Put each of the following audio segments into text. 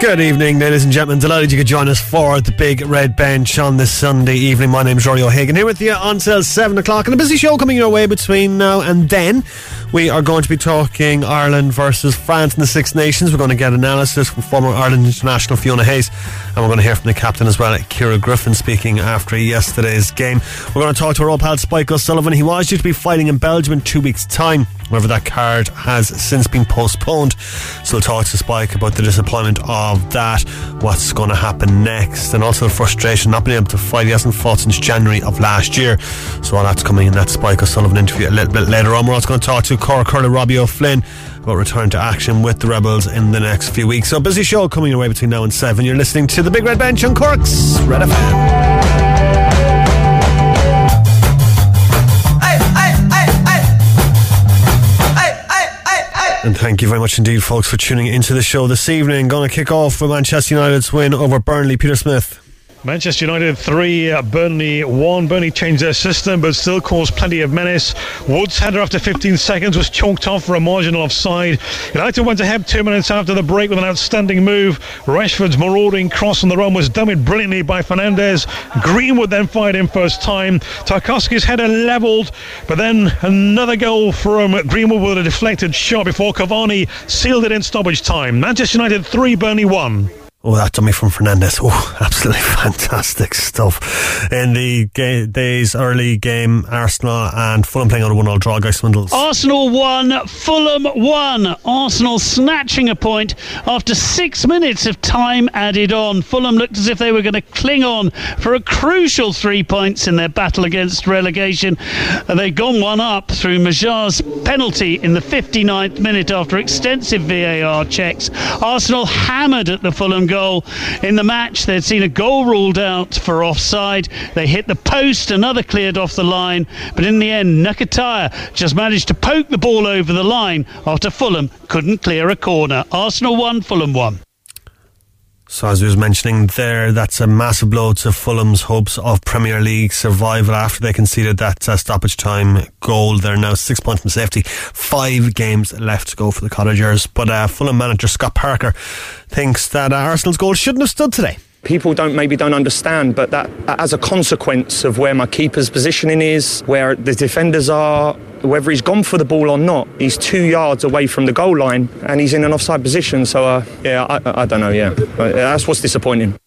Good evening, ladies and gentlemen. Delighted you could join us for the big red bench on this Sunday evening. My name is Rory O'Hagan here with you until 7 o'clock. And a busy show coming your way between now and then. We are going to be talking Ireland versus France in the Six Nations. We're going to get analysis from former Ireland international Fiona Hayes. And we're going to hear from the captain as well, Ciara Griffin, speaking after yesterday's game. We're going to talk to our old pal Spike O'Sullivan. He was due to be fighting in Belgium in two weeks' time. However, that card has since been postponed. So we'll talk to Spike about the disappointment of that, what's going to happen next, and also the frustration not being able to fight. He hasn't fought since January of last year. So all that's coming in that Spike O'Sullivan interview a little bit later on. We're also going to talk to Cork hurler Robbie O'Flynn about return to action with the Rebels in the next few weeks. So busy show coming your way between now and 7. You're listening to the Big Red Bench on Cork's Red FM. And thank you very much indeed, folks, for tuning into the show this evening. Going to kick off with Manchester United's win over Burnley. Peter Smith. Manchester United 3, uh, Burnley 1. Burnley changed their system but still caused plenty of menace. Wood's header after 15 seconds was chalked off for a marginal offside. United went ahead two minutes after the break with an outstanding move. Rashford's marauding cross on the run was done brilliantly by Fernandes. Greenwood then fired in first time. Tarkowski's header levelled, but then another goal from Greenwood with a deflected shot before Cavani sealed it in stoppage time. Manchester United 3, Burnley 1. Oh, that dummy from Fernandes. Oh, absolutely fantastic stuff. In the ga- day's early game, Arsenal and Fulham playing on a 1 0 draw, Guy Swindells. Arsenal won, Fulham won. Arsenal snatching a point after six minutes of time added on. Fulham looked as if they were going to cling on for a crucial three points in their battle against relegation. Uh, They'd gone one up through Maja's penalty in the 59th minute after extensive VAR checks. Arsenal hammered at the Fulham goal in the match. They'd seen a goal ruled out for offside. They hit the post, another cleared off the line, but in the end, Nketiah just managed to poke the ball over the line after Fulham couldn't clear a corner. Arsenal won, Fulham won. So, as we was mentioning there, that's a massive blow to Fulham's hopes of Premier League survival after they conceded that uh, stoppage time goal. They're now six points from safety, five games left to go for the Cottagers. But uh, Fulham manager Scott Parker thinks that uh, Arsenal's goal shouldn't have stood today people don't maybe don't understand but that as a consequence of where my keeper's positioning is where the defenders are whether he's gone for the ball or not he's two yards away from the goal line and he's in an offside position. So uh, yeah I, I, don't know yeah. But that's what's disappointing.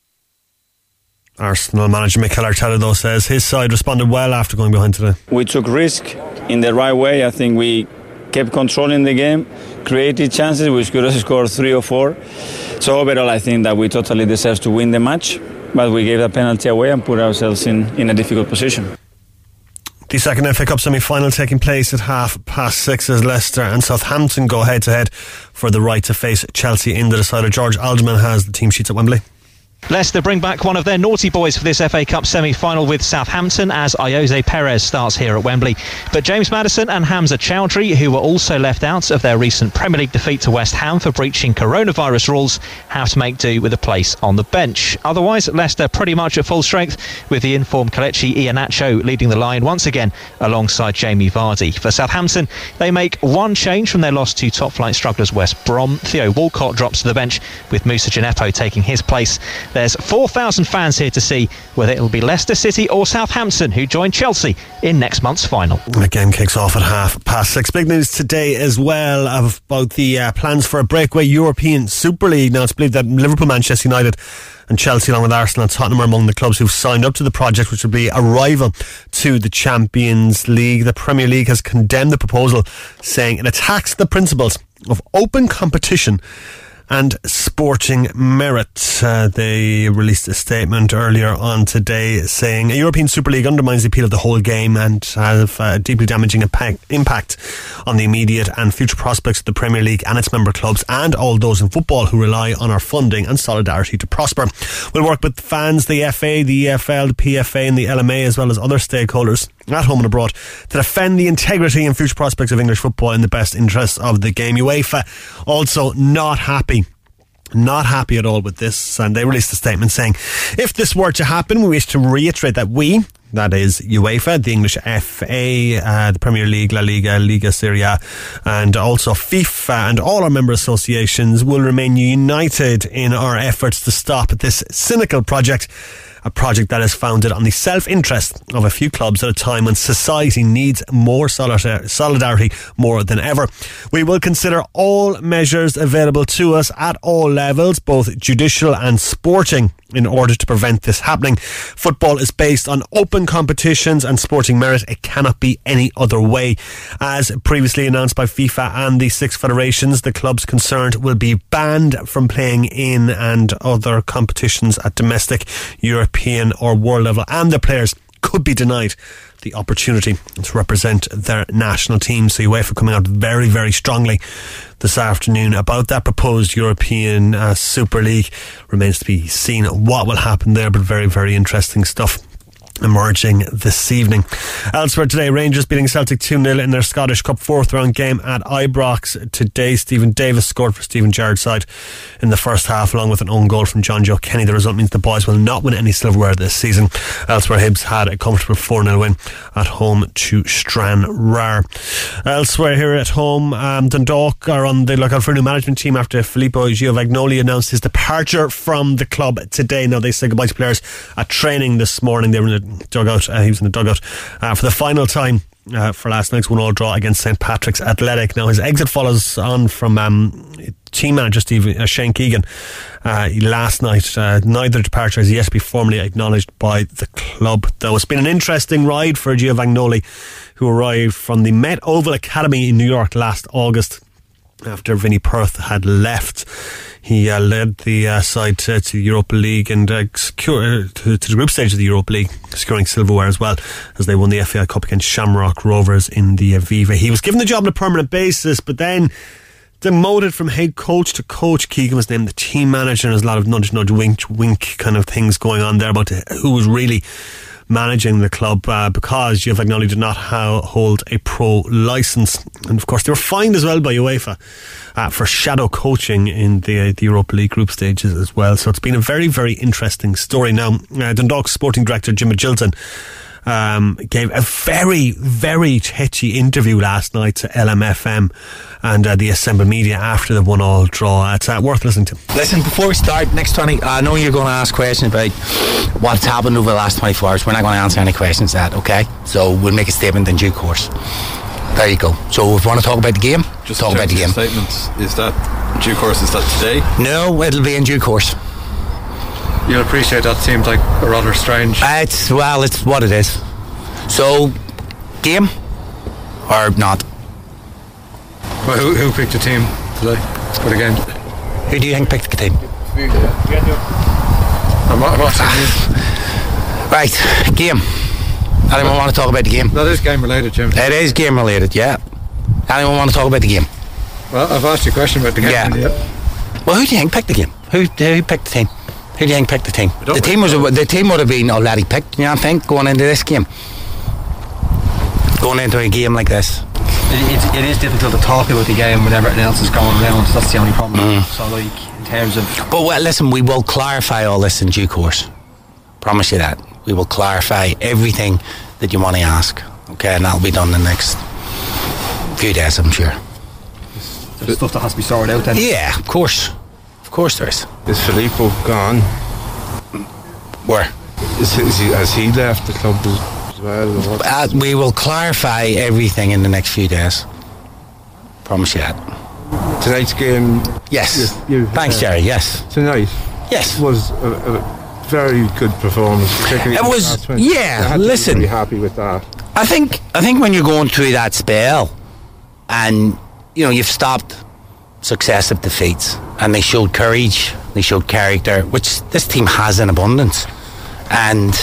Arsenal manager Mikel Arteta though says his side responded well after going behind today. We took risk in the right way. I think we kept controlling the game created chances we could have scored three or four so overall, I think that we totally deserve to win the match, but we gave the penalty away and put ourselves in, in a difficult position. The second FA Cup semi-final taking place at half past six as Leicester and Southampton go head to head for the right to face Chelsea in the decider. George Alderman has the team sheets at Wembley. Leicester bring back one of their naughty boys for this FA Cup semi-final with Southampton as Ayoze Perez starts here at Wembley. But James Maddison and Hamza Choudhury, who were also left out of their recent Premier League defeat to West Ham for breaching coronavirus rules, have to make do with a place on the bench. Otherwise, Leicester pretty much at full strength with the informed Kelechi Iheanacho leading the line once again alongside Jamie Vardy. For Southampton, they make one change from their loss to top-flight strugglers West Brom. Theo Walcott drops to the bench with Moussa Djenepo taking his place. There's 4,000 fans here to see whether it'll be Leicester City or Southampton who join Chelsea in next month's final. The game kicks off at half past six. Big news today as well about the uh, plans for a breakaway European Super League. Now it's believed that Liverpool, Manchester United, and Chelsea, along with Arsenal and Tottenham, are among the clubs who've signed up to the project, which will be a rival to the Champions League. The Premier League has condemned the proposal, saying it attacks the principles of open competition and sporting merit. Uh, they released a statement earlier on today saying a European Super League undermines the appeal of the whole game and have a deeply damaging impact, impact on the immediate and future prospects of the Premier League and its member clubs and all those in football who rely on our funding and solidarity to prosper. We'll work with fans, the FA, the EFL, the PFA and the LMA as well as other stakeholders at home and abroad to defend the integrity and future prospects of English football in the best interests of the game. UEFA also not happy not happy at all with this, and they released a statement saying, if this were to happen, we wish to reiterate that we, that is UEFA, the English FA, uh, the Premier League, La Liga, Liga Serie A, and also FIFA and all our member associations will remain united in our efforts to stop this cynical project a project that is founded on the self interest of a few clubs at a time when society needs more solidarity more than ever. We will consider all measures available to us at all levels, both judicial and sporting in order to prevent this happening. Football is based on open competitions and sporting merit. It cannot be any other way. As previously announced by FIFA and the six federations, the clubs concerned will be banned from playing in and other competitions at domestic, European or world level and the players could be denied the opportunity to represent their national team. So UEFA coming out very, very strongly this afternoon about that proposed European uh, Super League. Remains to be seen what will happen there, but very, very interesting stuff emerging this evening. Elsewhere today, Rangers beating Celtic 2 0 in their Scottish Cup fourth round game at Ibrox today. Steven Davis scored for Steven Gerrard's side in the first half, along with an own goal from Jonjoe Kenny. The result means the boys will not win any silverware this season. Elsewhere, Hibs had a comfortable 4 0 win at home to Stranraer. Elsewhere, here at home, um, Dundalk are on the lookout for a new management team after Filippo Giovagnoli announced his departure from the club today. Now, they say goodbye to players at training this morning. They were in dugout. Uh, he was in the dugout uh, for the final time. Uh, for last night's one-all draw against St Patrick's Athletic. Now his exit follows on from um, team manager Steve uh, Shane Keegan uh, last night. Uh, neither departure has yet to be formally acknowledged by the club. Though it's been an interesting ride for Giovagnoli, who arrived from the Met Oval Academy in New York last August after Vinny Perth had left. He uh, led the uh, side to, to, the Europa League and uh, secure, to, to, the group stage of the Europa League, securing silverware as well as they won the FAI Cup against Shamrock Rovers in the Aviva. He was given the job on a permanent basis, but then demoted from head coach to coach. Keegan was named the team manager, and there's a lot of nudge, nudge, wink, wink kind of things going on there about who was really managing the club uh, because Giovagnoli did not ha- hold a pro license. And of course, they were fined as well by UEFA uh, for shadow coaching in the, uh, the Europa League group stages as well. So it's been a very, very interesting story. Now, uh, Dundalk's sporting director, Jim Magilton, um, gave a very, very touchy interview last night to LMFM and uh, the Assemble Media after the one all draw. It's uh, worth listening to. Listen, before we start, next 20, I know you're going to ask questions about what's happened over the last 24 hours. We're not going to answer any questions that, okay? So we'll make a statement in due course. There you go. So if you want to talk about the game, just talk about the game. Statements, is that due course? Is that today? No, it'll be in due course. You'll appreciate that seems like a rather strange. Uh, it's well, it's what it is. So, game or not? Well, who, who picked the team today for the game? Who do you think picked the team? right, game. Anyone want to talk about the game? That is game related, Jim. It is game related, yeah. Anyone want to talk about the game? Well, I've asked you a question about the game. Yeah. Well, who do you think picked the game? Who, who picked the team? Who do you think picked the team? The team was the team would have been already picked. You know, what I think going into this game, going into a game like this. It, it is difficult to talk about the game when everything else is going around. So that's the only problem. Mm. So, like in terms of. But well, listen, we will clarify all this in due course. Promise you that we will clarify everything that you want to ask. Okay, and that'll be done in the next few days, I'm sure. There's stuff that has to be sorted out then. Yeah, of course course there is. Is Filippo gone? Where? Is, is he, has he left the club as well? Uh, we will clarify everything in the next few days. Promise you that. Tonight's game. Yes. You, you, Thanks, uh, Jerry. Yes. Tonight. Yes. Was a, a very good performance. Particularly it was. Yeah. Listen. Be happy with that. I think. I think when you're going through that spell, and you know you've stopped successive defeats, and they showed courage, they showed character, which this team has in abundance. And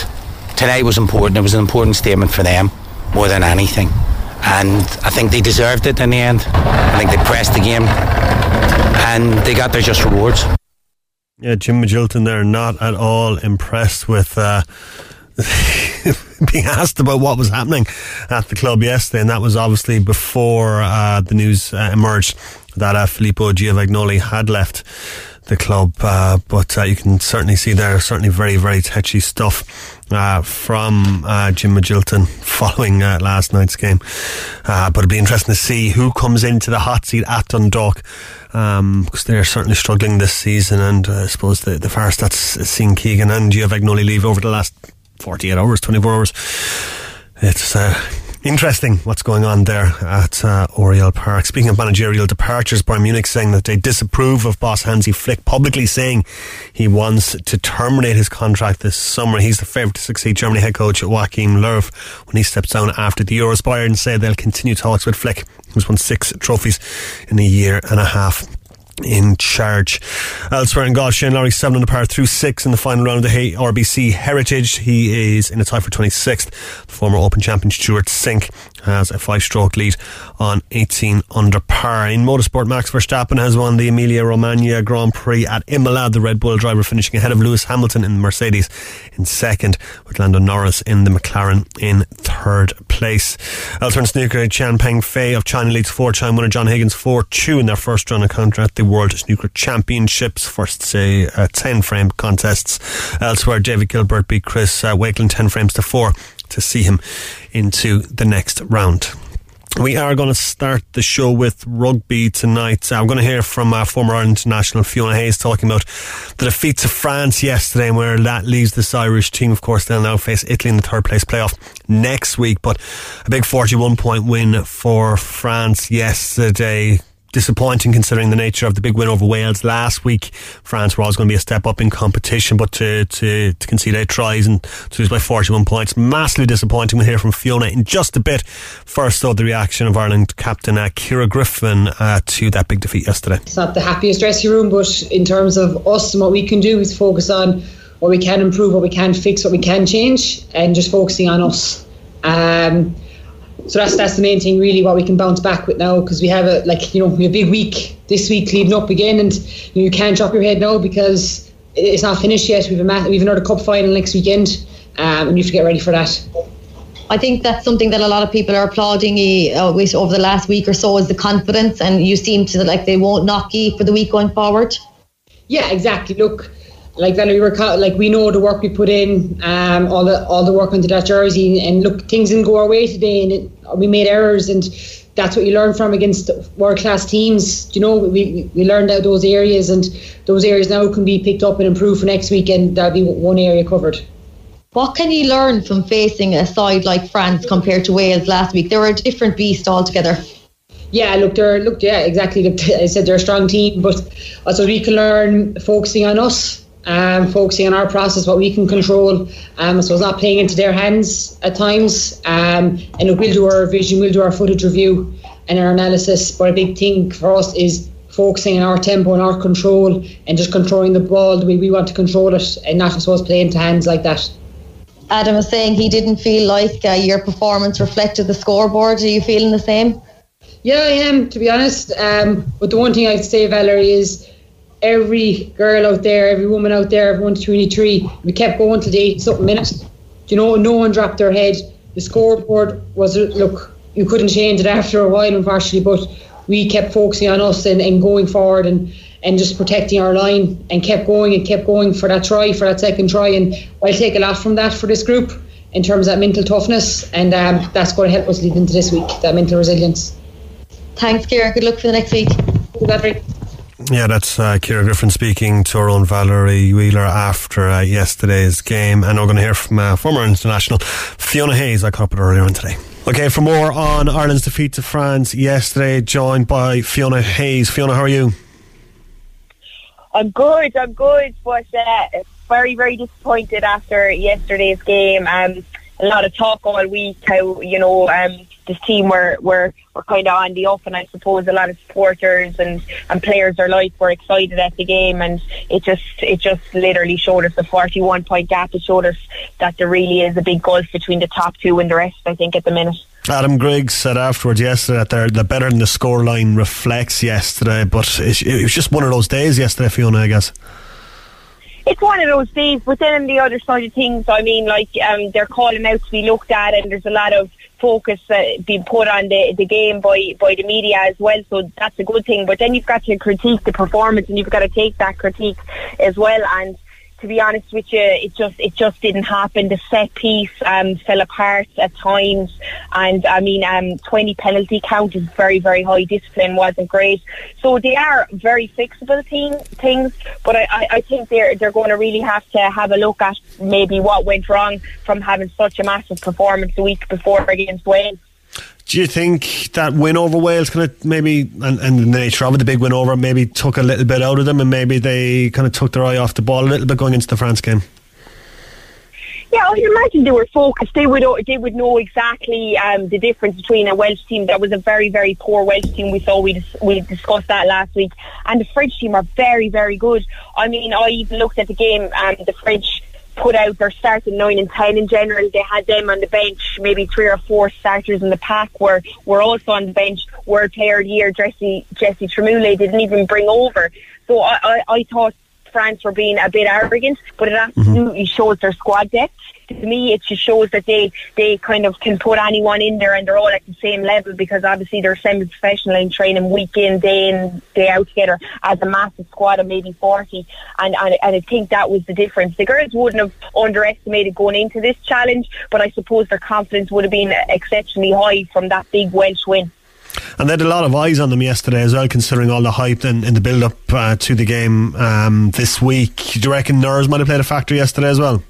today was important. It was an important statement for them more than anything. And I think they deserved it in the end. I think they pressed the game, and they got their just rewards. Yeah, Jim Magilton there, not at all impressed with. Uh, being asked about what was happening at the club yesterday, and that was obviously before uh, the news uh, emerged that uh, Filippo Giovagnoli had left the club. Uh, but uh, you can certainly see there certainly very very touchy stuff. Uh, from uh, Jim Magilton following uh, last night's game. Uh, but it'll be interesting to see who comes into the hot seat at Dundalk um, because they're certainly struggling this season. And I suppose the, the first that's seen Keegan and Giovanni leave over the last 48 hours, 24 hours. It's interesting what's going on there at uh, Oriel Park. Speaking of managerial departures, Bayern Munich saying that they disapprove of boss Hansi Flick, publicly saying he wants to terminate his contract this summer. He's the favourite to succeed Germany head coach Joachim Löw when he steps down after the Euros. Bayern say they'll continue talks with Flick, who's won six trophies in a year and a half in charge. Elsewhere in golf, Shane Lowry seven on the par through six in the final round of the RBC Heritage. He is in a tie for 26th. The former Open champion Stewart Cink has a five stroke lead on 18 under par. In motorsport, Max Verstappen has won the Emilia Romagna Grand Prix at Imola. The Red Bull driver finishing ahead of Lewis Hamilton in the Mercedes in second, with Lando Norris in the McLaren in third place. Elsewhere in snooker, Tian Pengfei of China leads four time winner John Higgins 4 2 in their first run of contract. The World Snooker Championships, first say uh, 10 frame contests. Elsewhere, David Gilbert beat Chris uh, Wakelin 10 frames to 4 to see him into the next round. We are going to start the show with rugby tonight. I'm going to hear from our former Ireland international Fiona Hayes talking about the defeat to France yesterday and where that leaves this Irish team. Of course, they'll now face Italy in the third place playoff next week, but a big 41 point win for France yesterday disappointing considering the nature of the big win over Wales last week. France were always going to be a step up in competition, but to, to, to concede eight tries and to lose by 41 points, massively disappointing. We'll hear from Fiona in just a bit. First, though, the reaction of Ireland captain uh, Ciara Griffin uh, to that big defeat yesterday. It's not the happiest dressing room, but in terms of us and what we can do is focus on what we can improve, what we can fix, what we can change, and just focusing on us. Um, so that's that's the main thing really what we can bounce back with now because we have a like you know a big week this week leading up again and you, know, you can't drop your head now because it's not finished yet. We've a mat- we've another cup final next weekend um, and you have to get ready for that. I think that's something that a lot of people are applauding you uh, over the last week or so is the confidence and you seem to like they won't knock you for the week going forward. Yeah exactly. Look like Valerie, we're like we know the work we put in, um, all the all the work into that jersey, and look, things didn't go our way today, and it, we made errors, and that's what you learn from against world class teams. You know, we we learned out those areas, and those areas now can be picked up and improved for next week, and that'll be one area covered. What can you learn from facing a side like France compared to Wales last week? They were a different beast altogether. Yeah, look, they're look, yeah, exactly. Look, I said they're a strong team, but also we can learn focusing on us um, focusing on our process, what we can control. Um, so it's not playing into their hands at times. Um, and we'll do our vision, we'll do our footage review and our analysis. But a big thing for us is focusing on our tempo and our control and just controlling the ball the way we want to control it and not just play into hands like that. Adam was saying he didn't feel like uh, your performance reflected the scoreboard. Are you feeling the same? Yeah, I am, to be honest. Um, but the one thing I'd say, Valerie, is every girl out there, every woman out there, everyone to 23, we kept going to the something minutes. You know, no one dropped their head. The scoreboard was look, you couldn't change it after a while, unfortunately, but we kept focusing on us and, and going forward and and just protecting our line and kept going and kept going for that try, for that second try. And I'll take a lot from that for this group in terms of mental toughness. And um, that's going to help us lead into this week, that mental resilience. Thanks, Ciara. Good luck for the next week. Yeah, that's uh, Ciara Griffin speaking to our own Valerie Wheeler after uh, yesterday's game. And we're going to hear from uh, former international Fiona Hayes. I caught up with her earlier on today. Okay, for more on Ireland's defeat to France yesterday, joined by Fiona Hayes. Fiona, how are you? I'm good, I'm good, but uh, very, very disappointed after yesterday's game. Um, a lot of talk all week how, you know, um, this team were were, were kind of on the up, and I suppose a lot of supporters and, and players alike were excited at the game, and it just it just literally showed us the 41 point gap. It showed us that there really is a big gulf between the top two and the rest. I think at the minute. Adam Griggs said afterwards yesterday that they're, the better than the scoreline reflects yesterday, but it, it was just one of those days yesterday, Fiona, I guess it's one of those days. But then on the other side of things, I mean, like um, they're calling out to be looked at, and there's a lot of focus uh, being put on the, the game by, by the media as well. So that's a good thing. But then you've got to critique the performance and you've got to take that critique as well. And to be honest with you, it just it just didn't happen. The set piece um, fell apart at times, and I mean, um, twenty penalty count is very very high. Discipline wasn't great, so they are very fixable thing, things. But I, I, I think they're they're going to really have to have a look at maybe what went wrong from having such a massive performance the week before against Wales. Do you think that win over Wales kind of maybe, and, and the nature of it, the big win over, maybe took a little bit out of them and maybe they kind of took their eye off the ball a little bit going into the France game? Yeah, I imagine they were focused. They would they would know exactly um, the difference between a Welsh team that was a very very poor Welsh team. We saw we dis- we discussed that last week, and the French team are very very good. I mean, I even looked at the game. Um, the French put out their starting nine and ten in general. They had them on the bench, maybe three or four starters in the pack were were also on the bench. World Player of the Year Jesse Jesse Trémoulière didn't even bring over. So I, I, I thought France were being a bit arrogant, but it mm-hmm. absolutely shows their squad depth. To me, it just shows that they, they kind of can put anyone in there and they're all at the same level because obviously they're semi-professional in training week in, day in, day out together as a massive squad of maybe 40. And, and, and I think that was the difference. The girls wouldn't have underestimated going into this challenge, but I suppose their confidence would have been exceptionally high from that big Welsh win. And they had a lot of eyes on them yesterday as well, considering all the hype in, in the build up uh, to the game um, this week. Do you reckon nerves might have played a factor yesterday as well?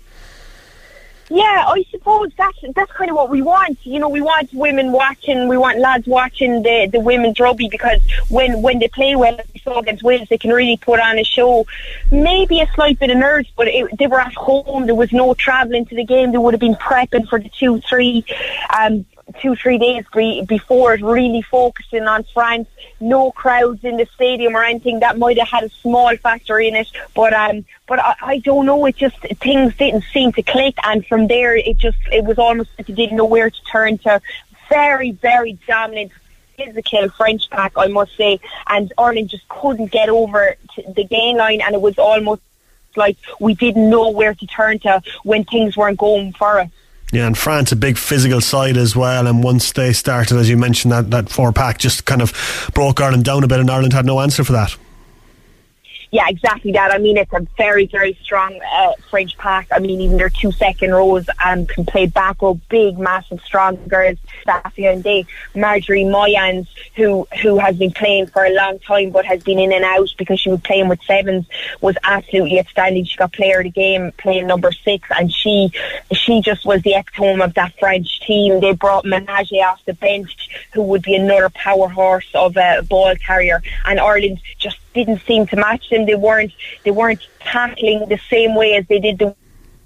Yeah, I suppose that's that's kind of what we want. You know, we want women watching, we want lads watching the the women's rugby because when when they play well, we saw against Wales, they can really put on a show. Maybe a slight bit of nerves, but it, they were at home. There was no travelling to the game. They would have been prepping for the two, three. Um, two, three days be- before it, really focusing on France. No crowds in the stadium or anything. That might have had a small factor in it, but um, but I, I don't know. It just things didn't seem to click, and from there, it just it was almost like you didn't know where to turn to. Very, very dominant physical French pack, I must say, and Ireland just couldn't get over the gain line, and it was almost like we didn't know where to turn to when things weren't going for us. Yeah, and France a big physical side as well. And once they started, as you mentioned, that, that four pack just kind of broke Ireland down a bit, and Ireland had no answer for that. Yeah, exactly that. I mean, it's a very, very strong uh, French pack. I mean, even their two second rows um, can play back row, big, massive, strong girls. Safi N'Diaye, Marjorie Mayans, who who has been playing for a long time but has been in and out because she was playing with sevens, was absolutely outstanding. She got player of the game, playing number six, and she she just was the epitome of that French team. They brought Menage off the bench, who would be another power horse of a ball carrier, and Ireland just didn't seem to match them. They weren't they weren't tackling the same way as they did the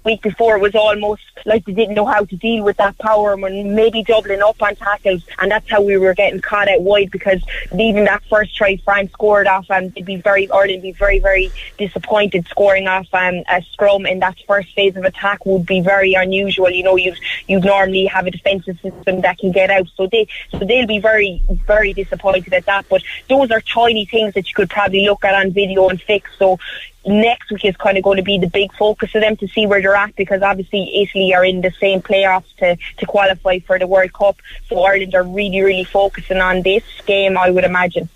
week before. It was almost like they didn't know how to deal with that power and maybe doubling up on tackles, and that's how we were getting caught out wide because even that first try France scored off, and it'd be very Ireland be very very disappointed scoring off um, a scrum in that first phase of attack would be very unusual. You know, you'd, you'd normally have a defensive system that can get out, so they so they'll be very very disappointed at that. But those are tiny things that you could probably look at on video and fix. So next week is kind of going to be the big focus of them to see where they're at because obviously Italy are in the same playoffs to, to qualify for the World Cup. So Ireland are really, really focusing on this game, I would imagine.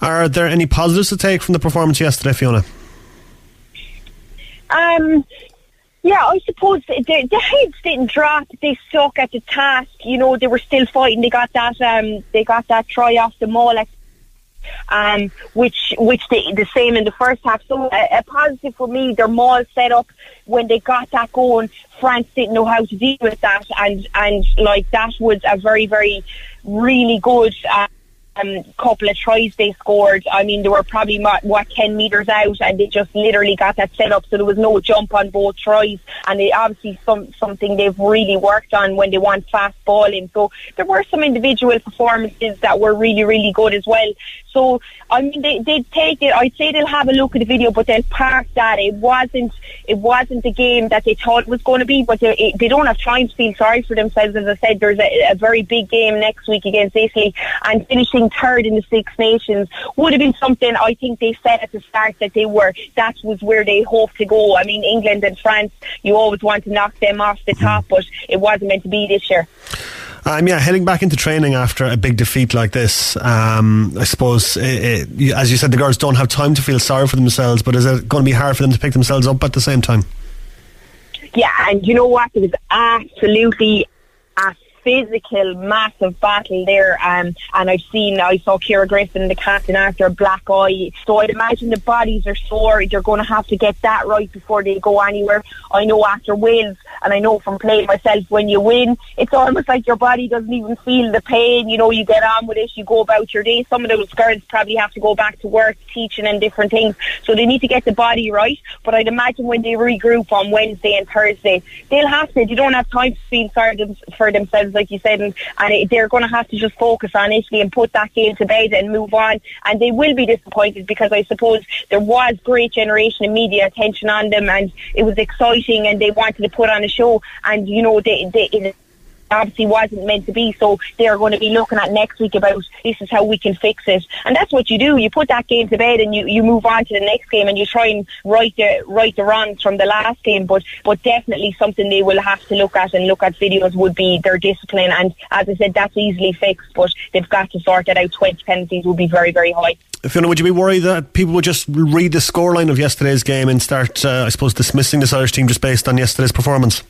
Are there any positives to take from the performance yesterday, Fiona? Um, yeah, I suppose the, the heads didn't drop. They stuck at the task. You know, they were still fighting. They got that. Um, they got that try off the maul um, which which they, the same in the first half. So a, a positive for me, their maul set up when they got that going. France didn't know how to deal with that, and and like that was a very very really good. Uh, um, couple of tries they scored. I mean, they were probably what ten meters out, and they just literally got that set up, so there was no jump on both tries. And they obviously some something they've really worked on when they want fast balling. So there were some individual performances that were really really good as well. So I mean, they they take it. I'd say they'll have a look at the video, but they'll park that. It wasn't it wasn't the game that they thought it was going to be, but they, they don't have time to feel sorry for themselves. As I said, there's a, a very big game next week against Italy, and finishing third in the Six Nations would have been something I think they said at the start that they were that was where they hoped to go. I mean, England and France, you always want to knock them off the top, but it wasn't meant to be this year. Um, yeah, heading back into training after a big defeat like this, um, I suppose, it, it, as you said, the girls don't have time to feel sorry for themselves, but is it going to be hard for them to pick themselves up at the same time? Yeah, and you know what? It was absolutely a physical, massive battle there. Um, and I've seen, I saw Ciara Griffin, the captain, after a black eye. So I'd imagine the bodies are sore. They're going to have to get that right before they go anywhere. I know after wins, and I know from playing myself, when you win, it's almost like your body doesn't even feel the pain. You know, you get on with it, you go about your day. Some of those girls probably have to go back to work, teaching and different things. So they need to get the body right. But I'd imagine when they regroup on Wednesday and Thursday, they'll have to. They don't have time to feel sorry for themselves, like you said, and, and they're going to have to just focus on Italy and put that game to bed and move on. And they will be disappointed because I suppose there was great generation of media attention on them, and it was exciting, and they wanted to put on a show. And you know, they, they it obviously wasn't meant to be. So they're going to be looking at next week about this is how we can fix it. And that's what you do. You put that game to bed and you, you move on to the next game and you try and right the right the wrongs from the last game. But but definitely something they will have to look at and look at videos would be their discipline. And as I said, that's easily fixed, but they've got to sort that out. Twenty penalties would be very very high. Fiona, would you be worried that people would just read the scoreline of yesterday's game and start, uh, I suppose, dismissing this Irish team just based on yesterday's performance?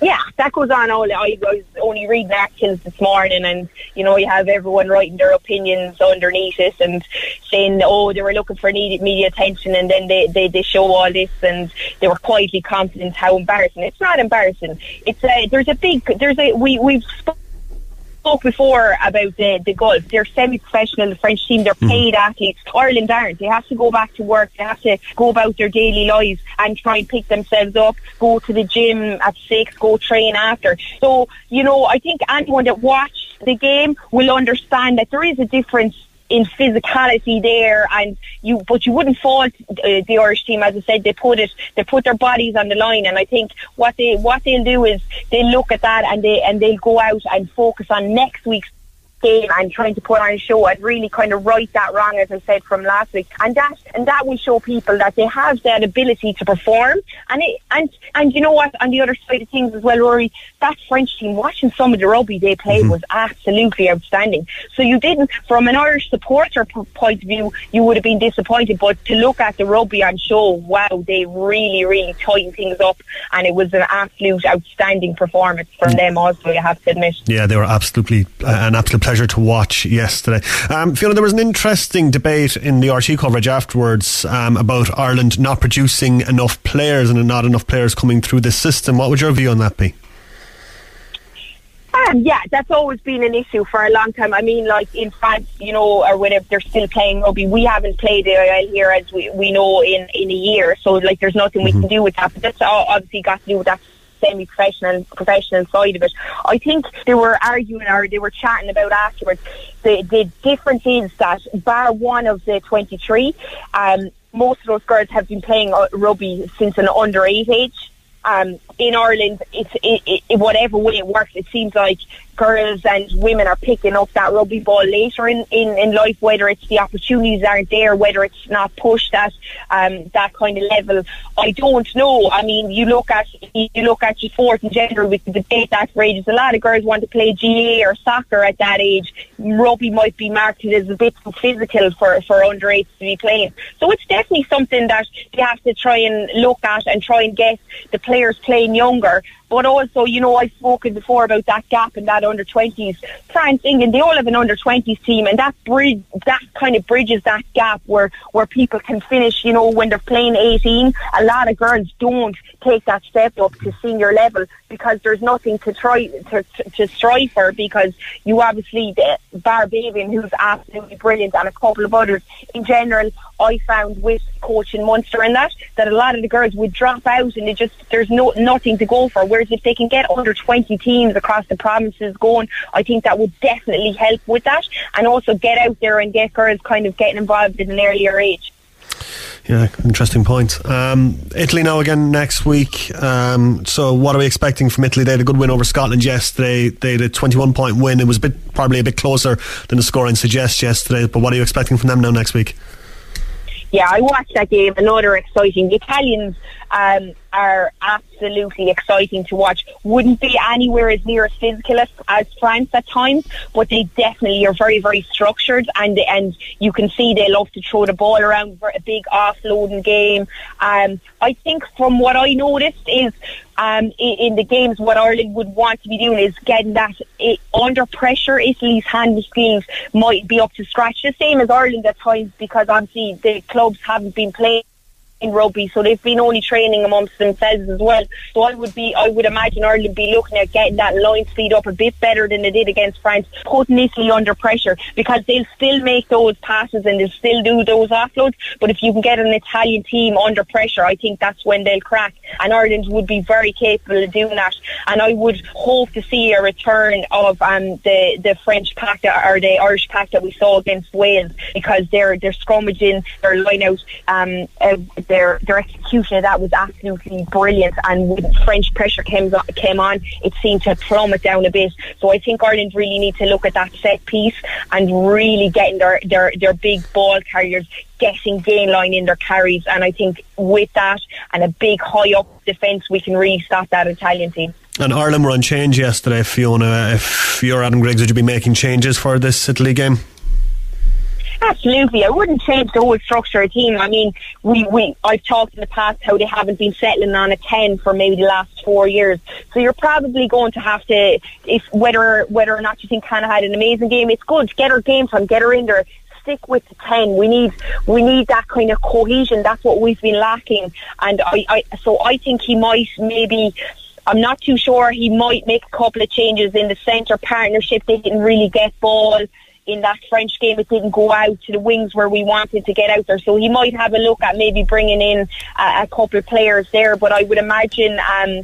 Yeah, that goes on all. I was only reading articles this morning, and you know, you have everyone writing their opinions underneath it and saying, "Oh, they were looking for needed media attention," and then they, they, they show all this, and they were quietly confident. How embarrassing! It's not embarrassing. It's a there's a big there's a we we've. Spoke before about the, the golf. They're semi-professional, the French team. They're hmm. paid athletes. Ireland aren't. They have to go back to work. They have to go about their daily lives and try and pick themselves up, go to the gym at six, go train after. So, you know, I think anyone that watched the game will understand that there is a difference in physicality there and you but you wouldn't fault uh, the Irish team. As I said they put it they put their bodies on the line and I think what they what they'll do is they'll look at that and they and they'll go out and focus on next week's game and trying to put on a show and really kind of right that wrong as I said from last week. And that and that will show people that they have that ability to perform. And it and and you know what? On the other side of things as well Rory that French team watching some of the rugby they played was absolutely outstanding. So you didn't from an Irish supporter p- point of view you would have been disappointed. But to look at the rugby on show wow they really really tightened things up. And it was an absolute outstanding performance from them also you have to admit. Yeah, they were absolutely uh, an absolute pleasure to watch yesterday. Um, Fiona, there was an interesting debate in the RT coverage afterwards um, about Ireland not producing enough players and not enough players coming through the system. What would your view on that be? Um, yeah, that's always been an issue for a long time. I mean, like in France, you know, or whatever, they're still playing rugby. We haven't played AIL here, as we, we know, in, in a year. So, like, there's nothing we can do with that. But that's all obviously got to do with that semi-professional professional side of it. I think they were arguing or they were chatting about afterwards. The, the difference is that bar one of the 23, um, most of those girls have been playing uh, rugby since an under eight age. Um, in Ireland, it's it, it, whatever way it works. It seems like girls and women are picking up that rugby ball later in, in, in life, whether it's the opportunities aren't there, whether it's not pushed at um, that kind of level. I don't know. I mean, you look at you look at your sport in general with the debate that rages. A lot of girls want to play GA or soccer at that age. Rugby might be marketed as a bit too physical for for under eights to be playing. So it's definitely something that they have to try and look at and try and get the players playing younger. But also, you know, I've spoken before about that gap in that under 20s. France, England, they all have an under 20s team, and that bridge, that kind of bridges that gap where, where people can finish, you know, when they're playing 18. A lot of girls don't take that step up to senior level because there's nothing to try to, to, to strive for because you obviously, the Bar Bavian, who's absolutely brilliant, and a couple of others. In general, I found with coaching Munster and that, that a lot of the girls would drop out and they just, there's no nothing to go for. Whereas if they can get under 20 teams across the provinces going, I think that would definitely help with that. And also get out there and get girls kind of getting involved at an earlier age. Yeah, interesting point. Um, Italy now again next week. Um, so, what are we expecting from Italy? They had a good win over Scotland yesterday. They had a 21 point win. It was a bit, probably a bit closer than the scoring suggests yesterday. But what are you expecting from them now next week? yeah, I watched that game. Another exciting. The Italians, um, are absolutely exciting to watch. Wouldn't be anywhere as near as physical as, as France at times, but they definitely are very, very structured and and you can see they love to throw the ball around for a big offloading game. Um, I think from what I noticed is um, in, in the games, what Ireland would want to be doing is getting that it, under pressure. Italy's hand skills might be up to scratch, the same as Ireland at times, because obviously the clubs haven't been playing in rugby, so they've been only training amongst themselves as well. So I would be, I would imagine Ireland be looking at getting that line speed up a bit better than they did against France, putting Italy under pressure because they'll still make those passes and they'll still do those offloads. But if you can get an Italian team under pressure, I think that's when they'll crack. And Ireland would be very capable of doing that. And I would hope to see a return of um, the the French pack that, or the Irish pack that we saw against Wales because they're they're scrummaging, their line out. Um, uh, their their execution of that was absolutely brilliant. And when French pressure came came on, it seemed to plummet down a bit. So I think Ireland really need to look at that set piece and really getting their their, their big ball carriers getting gain line in their carries. And I think with that and a big high up defence, we can really stop that Italian team. And Ireland were on change yesterday, Fiona. If you're Adam Griggs, would you be making changes for this Italy game? Absolutely, I wouldn't change the whole structure of the team. I mean, we, we I've talked in the past how they haven't been settling on a ten for maybe the last four years. So you're probably going to have to, if whether whether or not you think Hannah had an amazing game, it's good. Get her game from, get her in there. Stick with the ten. We need we need that kind of cohesion. That's what we've been lacking. And I, I so I think he might maybe. I'm not too sure. He might make a couple of changes in the centre partnership. They didn't really get ball in that French game, it didn't go out to the wings where we wanted to get out there. So he might have a look at maybe bringing in a, a couple of players there. But I would imagine um,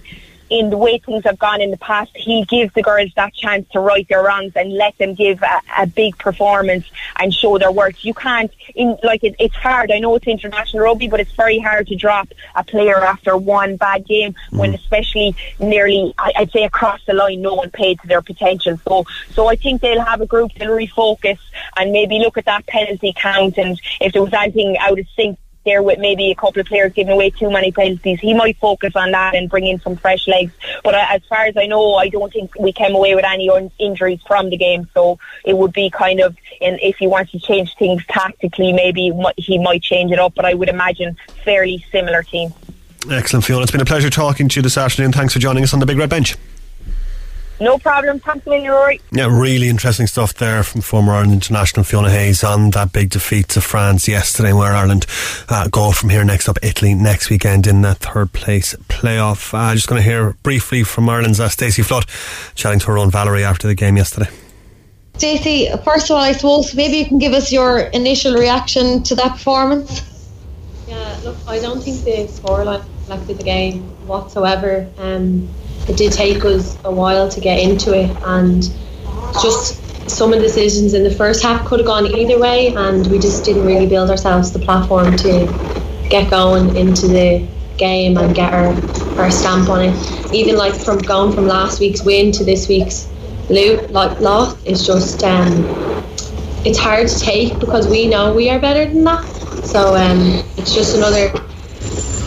in the way things have gone in the past, he gives the girls that chance to right their wrongs and let them give a, a big performance and show their worth. You can't, in like it, it's hard. I know it's international rugby, but it's very hard to drop a player after one bad game mm. when, especially nearly, I, I'd say across the line, no one paid to their potential. So, so I think they'll have a group. They'll refocus and maybe look at that penalty count and if there was anything out of sync there with maybe a couple of players giving away too many penalties. He might focus on that and bring in some fresh legs. But as far as I know, I don't think we came away with any injuries from the game. So it would be kind of, in, if he wants to change things tactically, maybe he might change it up. But I would imagine fairly similar team. Excellent, Fiona. It's been a pleasure talking to you this afternoon. Thanks for joining us on the Big Red Bench. No problem. Thanks a million, Rory. Yeah, really interesting stuff there from former Ireland international Fiona Hayes on that big defeat to France yesterday, where Ireland uh, go from here next up Italy next weekend in that third place playoff. Uh, just going to hear briefly from Ireland's uh, Stacey Flood chatting to her own Valerie after the game yesterday. Stacey, first of all, I suppose maybe you can give us your initial reaction to that performance. Yeah, look, I don't think the scoreline reflected the game whatsoever. Um, it did take us a while to get into it, and just some of the decisions in the first half could have gone either way, and we just didn't really build ourselves the platform to get going into the game and get our, our stamp on it. Even like from going from last week's win to this week's lo- like loss is just um, it's hard to take because we know we are better than that. So um, it's just another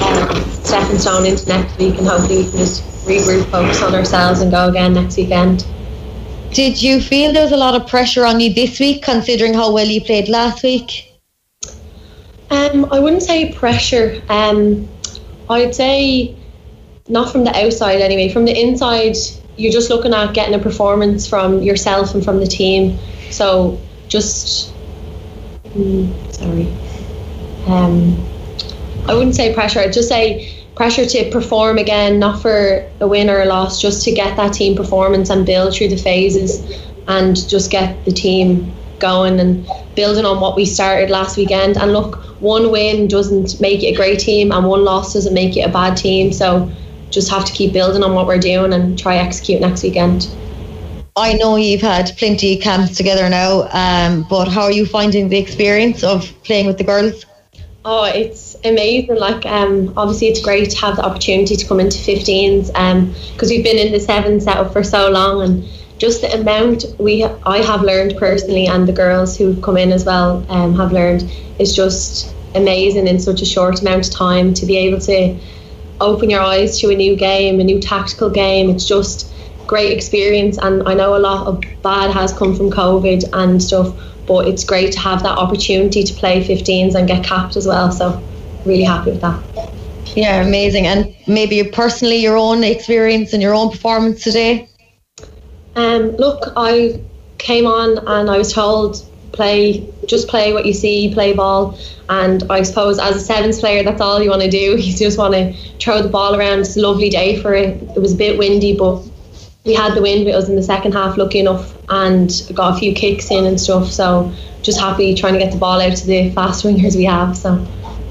um, stepping stone into next week, and hopefully we can just regroup, focus on ourselves, and go again next weekend. Did you feel there was a lot of pressure on you this week, considering how well you played last week? Um, I wouldn't say pressure. Um, I'd say not from the outside anyway. From the inside, you're just looking at getting a performance from yourself and from the team. So just mm, sorry. Um, I wouldn't say pressure. I'd just say pressure to perform again, not for a win or a loss, just to get that team performance and build through the phases and just get the team going and building on what we started last weekend. And look, one win doesn't make it a great team and one loss doesn't make it a bad team. So just have to keep building on what we're doing and try execute next weekend. I know you've had plenty of camps together now, um, but how are you finding the experience of playing with the girls? Oh, it's amazing. Like, um, obviously, it's great to have the opportunity to come into 15s because um, we've been in the seven setup for so long, and just the amount we I have learned personally, and the girls who've come in as well um, have learned is just amazing in such a short amount of time to be able to open your eyes to a new game, a new tactical game. It's just great experience, and I know a lot of bad has come from COVID and stuff, but it's great to have that opportunity to play 15s and get capped as well. So really happy with that. Yeah, amazing. And maybe personally, your own experience and your own performance today. Um, look, I came on and I was told play, just play what you see, play ball. And I suppose as a sevens player, that's all you want to do. You just want to throw the ball around. It's a lovely day for it. It was a bit windy, but we had the wind with us in the second half, lucky enough, and got a few kicks in and stuff. So just happy trying to get the ball out to the fast wingers we have. So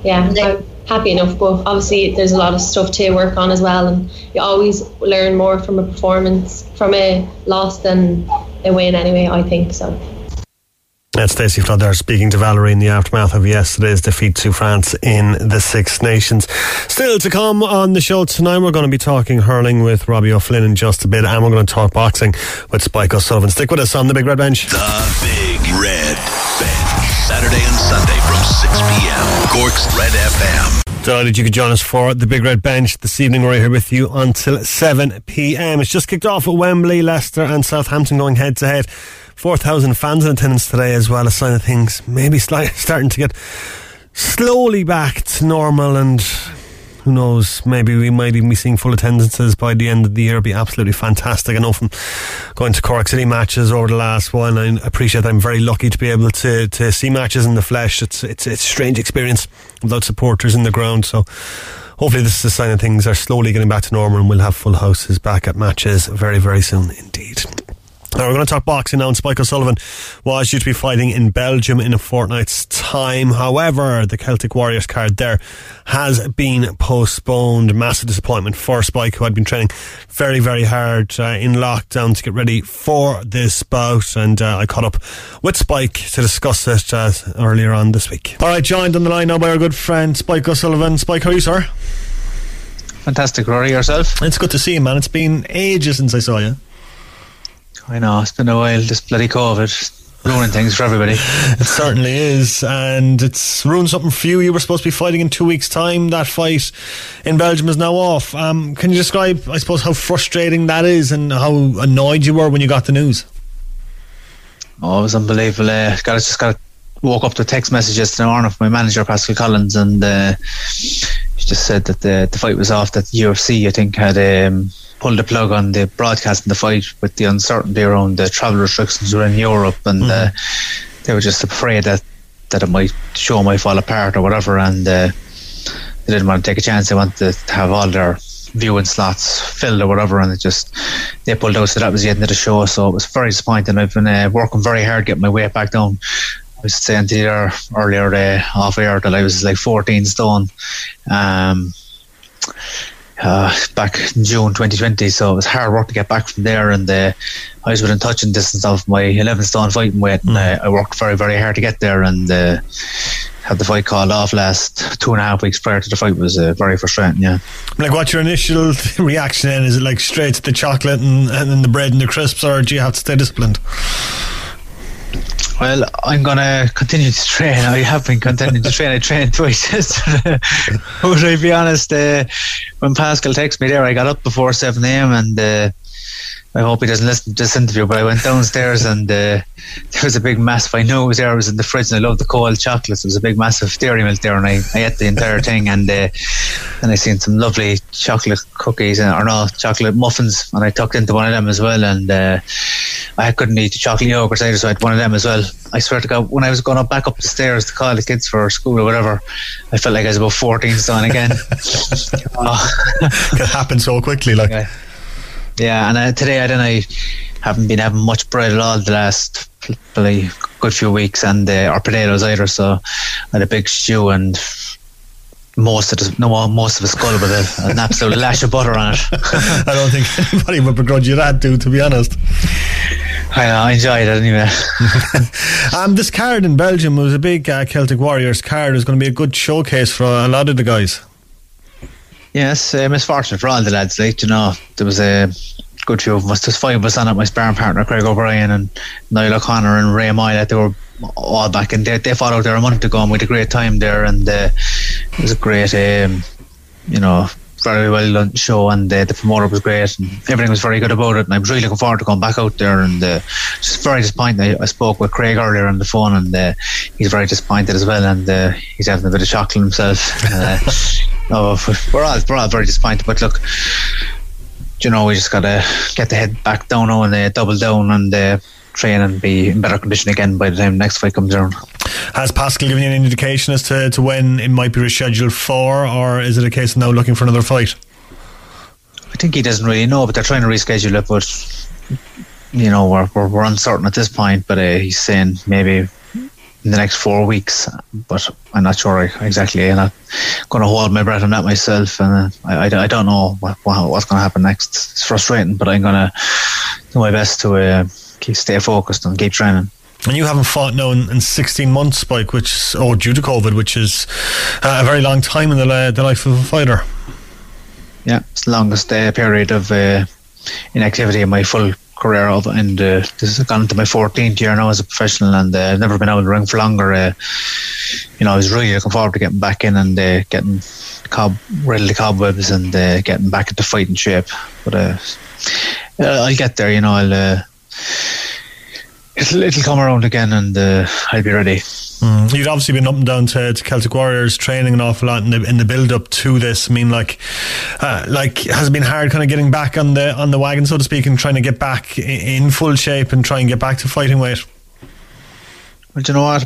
yeah, I'm happy enough. But obviously, there's a lot of stuff to work on as well, and you always learn more from a performance, from a loss than a win. Anyway, I think so. That's Stacey Flood there speaking to Valerie in the aftermath of yesterday's defeat to France in the Six Nations. Still to come on the show tonight, we're going to be talking hurling with Robbie O'Flynn in just a bit, and we're going to talk boxing with Spike O'Sullivan. Stick with us on the Big Red Bench. The Big Red Bench. Saturday and Sunday from 6 p.m. Cork's Red FM. Delighted you could join us for the Big Red Bench this evening. We're here with you until 7 p.m. It's just kicked off at Wembley, Leicester and Southampton going head to head. 4,000 fans in attendance today as well, a sign of things maybe starting to get slowly back to normal and who knows, maybe we might even be seeing full attendances by the end of the year. It'd be absolutely fantastic. I know from going to Cork City matches over the last one, I appreciate that I'm very lucky to be able to, to see matches in the flesh. It's, it's, it's a strange experience without supporters in the ground. So hopefully this is a sign of things are slowly getting back to normal and we'll have full houses back at matches very, very soon indeed. Now we're going to talk boxing now, and Spike O'Sullivan was due to be fighting in Belgium in a fortnight's time. However, the Celtic Warriors card there has been postponed. Massive disappointment for Spike, who had been training very, very hard uh, in lockdown to get ready for this bout. And uh, I caught up with Spike to discuss it uh, earlier on this week. All right, joined on the line now by our good friend Spike O'Sullivan. Spike, how are you, sir? Fantastic, Rory. Yourself? It's good to see you, man. It's been ages since I saw you. I know it's been a while. This bloody COVID ruining things for everybody. it certainly is, and it's ruined something for you. You were supposed to be fighting in two weeks' time. That fight in Belgium is now off. Um, can you describe, I suppose, how frustrating that is, and how annoyed you were when you got the news? Oh, it was unbelievable. Uh, got just got woke up to text messages to morning from my manager Pascal Collins, and uh, just said that the the fight was off. That UFC, I think, had. Um, pulled the plug on the broadcasting the fight with the uncertainty around the travel restrictions in Europe, and mm. uh, they were just afraid that that it might show might fall apart or whatever, and uh, they didn't want to take a chance. They wanted to have all their viewing slots filled or whatever, and it just they pulled out. So that was the end of the show. So it was very disappointing. I've been uh, working very hard getting my weight back down. I was saying to you earlier uh, off air that I was like 14 stone. Um, uh, back in June 2020. So it was hard work to get back from there. And uh, I was within touching distance of my 11 stone fighting weight. And uh, I worked very, very hard to get there. And uh, had the fight called off last two and a half weeks prior to the fight was uh, very frustrating. Yeah. Like, what's your initial reaction? Then? Is it like straight to the chocolate and, and then the bread and the crisps, or do you have to stay disciplined? Well, I'm going to continue to train. I have been continuing to train. I trained twice yesterday. but to be honest, uh, when Pascal texted me there, I got up before 7 a.m. and uh, I hope he doesn't listen to this interview, but I went downstairs and uh, there was a big massive. I knew it was there. I was in the fridge and I love the cold chocolates. There was a big massive dairy milk there, and I, I ate the entire thing. And uh, then I seen some lovely chocolate cookies and, or no chocolate muffins, and I tucked into one of them as well. And uh, I couldn't eat the chocolate yogurt either, so I had one of them as well. I swear to God, when I was going up back up the stairs to call the kids for school or whatever, I felt like I was about 14 stone again. oh. it happened so quickly, like. Yeah yeah, and uh, today I don't know, I haven't been having much bread at all the last probably good few weeks, and uh, or potatoes either. So I had a big stew and most of the no most of a skull with a, an absolute lash of butter on it. I don't think anybody would begrudge you that, dude. To be honest. I know, I enjoyed it anyway. um, this card in Belgium was a big uh, Celtic Warriors card. It was going to be a good showcase for a lot of the guys. Yes, uh, misfortunate for all the lads. Like you know, there was a good few of us. There's five of us on it. My sparring partner Craig O'Brien and Niall O'Connor and Ray Moyle. They were all back and they they followed there a month ago and we had a great time there and uh, it was a great um, you know very well done show, and uh, the promoter was great, and everything was very good about it. And I was really looking forward to going back out there. And uh, just very disappointed. I, I spoke with Craig earlier on the phone, and uh, he's very disappointed as well, and uh, he's having a bit of chocolate himself. Uh, oh, we're all we're all very disappointed, but look. You know, we just gotta get the head back down now and uh, double down and uh, train and be in better condition again by the time next fight comes around. Has Pascal given you an indication as to, to when it might be rescheduled for, or is it a case of now looking for another fight? I think he doesn't really know, but they're trying to reschedule it. But you know, we're we're, we're uncertain at this point. But uh, he's saying maybe in the next four weeks. But I'm not sure exactly. And I'm not going to hold my breath on that myself, and uh, I, I, I don't know what, what what's going to happen next. It's frustrating, but I'm going to do my best to uh, stay focused and keep training. And you haven't fought now in, in 16 months, Spike, which is, oh, due to COVID, which is uh, a very long time in the, the life of a fighter. Yeah, it's the longest uh, period of uh, inactivity in my full career of, and uh, this has gone into my 14th year now as a professional, and uh, I've never been out of the ring for longer. Uh, you know, I was really looking forward to getting back in and uh, getting cob rid of the cobwebs and uh, getting back into fighting shape. But uh, I'll get there. You know, I'll. It'll, it'll come around again, and uh, I'll be ready. Mm. You've obviously been up and down to, to, Celtic Warriors, training an awful lot in the in the build up to this. I mean, like, uh, like has it been hard, kind of getting back on the on the wagon, so to speak, and trying to get back in, in full shape and try and get back to fighting weight. Well, do you know what?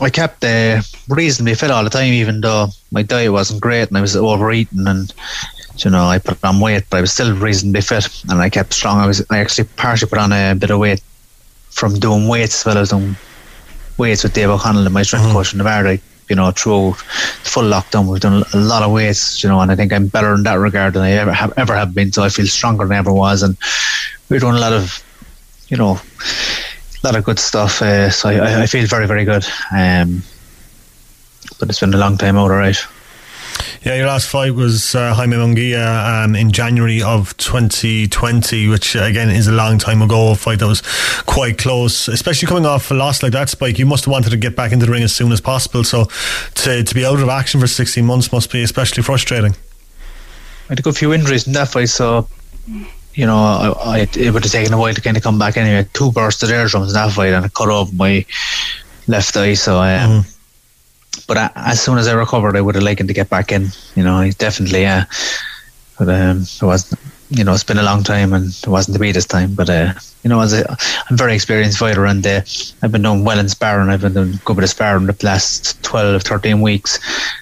I kept uh, reasonably fit all the time, even though my diet wasn't great and I was overeating and you know I put on weight, but I was still reasonably fit and I kept strong. I was I actually partially put on a bit of weight from doing weights as well as doing weights with Dave O'Connell and my strength mm. coach in the you know, through the full lockdown, we've done a lot of weights, you know, and I think I'm better in that regard than I ever have ever have been. So I feel stronger than I ever was, and we're doing a lot of, you know, a lot of good stuff. Uh, so I, I feel very, very good. Um, but it's been a long time out, all right. Yeah, your last fight was uh, Jaime Munguia um, in January of 2020, which again is a long time ago. A fight that was quite close, especially coming off a loss like that. Spike, you must have wanted to get back into the ring as soon as possible. So to to be out of action for 16 months must be especially frustrating. I had a good few injuries in that fight, so you know, I, I, it would have taken a while to kind of come back anyway. Two bursts of eardrums in that fight and a cut off my left eye, so um, mm but I, as soon as I recovered, I would have liked to get back in. You know, he's definitely, yeah. But um, it was, you know, it's been a long time, and it wasn't to be this time. But uh, you know, as a, I'm very experienced fighter, and uh, I've been doing well in sparring. I've been doing good bit of sparring the last 12, 13 weeks.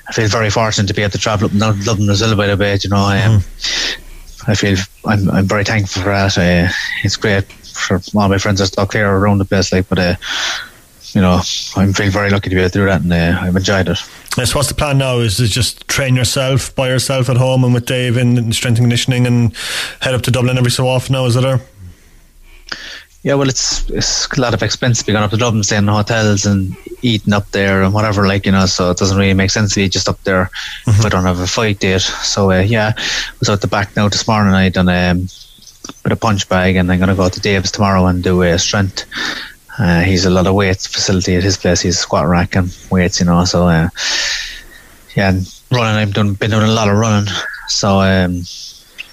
I feel very fortunate to be able to travel up and down Dublin as well by the way. You know, I am. Mm. I feel I'm I'm very thankful for that. Uh, it's great for all my friends are stuck here around the place, like, but uh, you know, I'm feeling very lucky to be able to do that, and uh, I've enjoyed it. Yes, what's the plan now? Is to just train yourself by yourself at home and with Dave in strength and conditioning, and head up to Dublin every so often? Now, is it? Or? Yeah, well, it's it's a lot of expense to be going up to Dublin, staying in hotels and eating up there and whatever, like you know. So it doesn't really make sense to be just up there mm-hmm. if I don't have a fight date. So uh, yeah, I was out the back now this morning. I done um, with a punch bag, and I'm going to go to Dave's tomorrow and do a strength uh, he's a lot of weights facility at his place. He's squat rack and weights, you know. So uh, yeah, running. I've done been doing a lot of running. So um,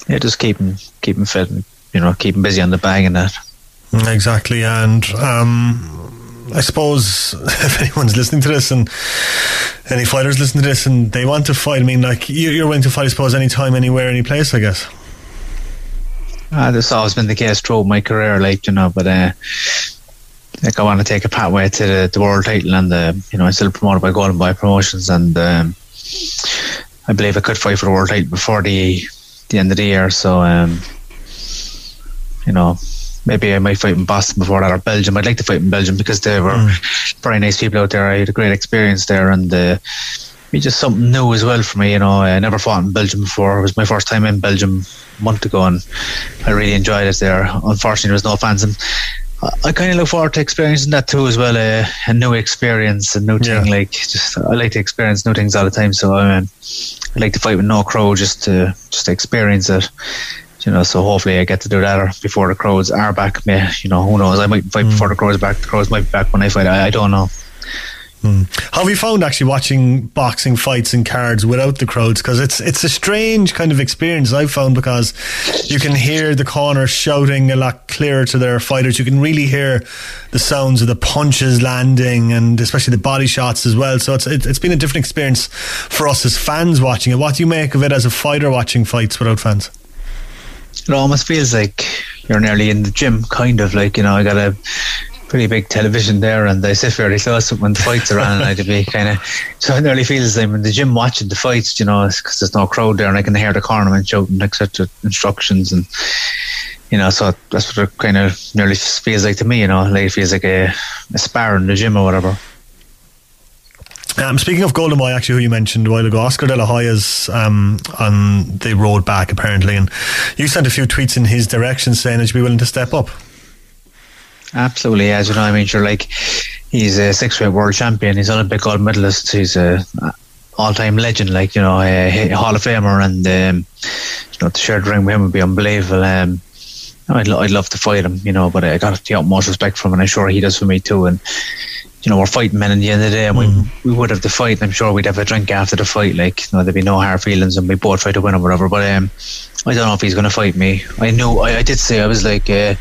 yeah, just keeping keeping fit, and, you know, keeping busy on the bag and that. Exactly, and um, I suppose if anyone's listening to this and any fighters listen to this and they want to fight, I mean, like you're willing to fight, I suppose, anytime, anywhere, any place, I guess. Uh, that's always been the case throughout my career, like you know. But uh, like I want to take a pathway to the, the world title, and the, you know I'm still promoted by Golden Boy Promotions, and um, I believe I could fight for the world title before the the end of the year. So, um, you know, maybe I might fight in Boston before that or Belgium. I'd like to fight in Belgium because they were mm. very nice people out there. I had a great experience there, and uh, it's just something new as well for me. You know, I never fought in Belgium before. It was my first time in Belgium a month ago, and I really enjoyed it there. Unfortunately, there was no fans, and I kind of look forward to experiencing that too as well. Uh, a new experience, a new thing. Like just, I like to experience new things all the time. So I mean, I like to fight with no crow just to just to experience it. You know, so hopefully I get to do that before the crows are back. You know, who knows? I might fight mm. before the crows back. The crows might be back when I fight. I, I don't know. Hmm. How have you found actually watching boxing fights and cards without the crowds? Because it's it's a strange kind of experience I've found because you can hear the corners shouting a lot clearer to their fighters. You can really hear the sounds of the punches landing and especially the body shots as well. So it's it, it's been a different experience for us as fans watching it. What do you make of it as a fighter watching fights without fans? It almost feels like you're nearly in the gym, kind of like you know. I got a pretty big television there, and I sit fairly close when the fights are on, and I'd be kind of so it nearly feels like I'm in the gym watching the fights, you know, because there's no crowd there, and I can hear the cornerman shouting etc. instructions, and you know, so that's what it kind of nearly feels like to me, you know, like it feels like a, a spar in the gym or whatever. Um, speaking of Golden Boy, actually, who you mentioned a while ago, Oscar De La Hoya's um, on the road back apparently, and you sent a few tweets in his direction saying that you'd be willing to step up. Absolutely, as you know, I mean, you're like he's a six-weight world champion. He's Olympic gold medalist. He's a all-time legend, like you know, a, Hall of Famer, and um, you know, to share the ring with him would be unbelievable. Um, I'd, I'd love to fight him, you know, but I got the utmost respect for him, and I'm sure he does for me too. And you know, we're fighting men in the end of the day, and mm. we, we would have the fight. I'm sure we'd have a drink after the fight. Like, you know, there'd be no hard feelings, and we both try to win or whatever. But um, I don't know if he's going to fight me. I knew, I, I did say I was like uh,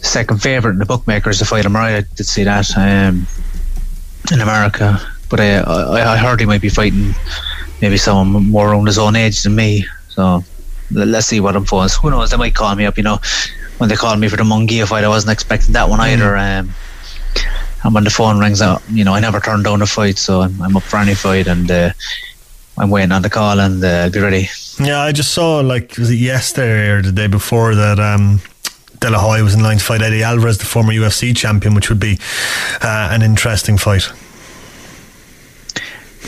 second favourite in the bookmakers to fight him, right? I did see that um, in America. But I, I, I heard he might be fighting maybe someone more around his own age than me. So let's see what unfolds. Who knows? They might call me up, you know. When they called me for the Munguia fight, I wasn't expecting that one mm. either. Um, and when the phone rings out, you know, I never turn down a fight, so I'm, I'm up for any fight, and uh, I'm waiting on the call, and uh, I'll be ready. Yeah, I just saw like was it yesterday or the day before that um, De La Hoya was in line to fight Eddie Alvarez, the former UFC champion, which would be uh, an interesting fight.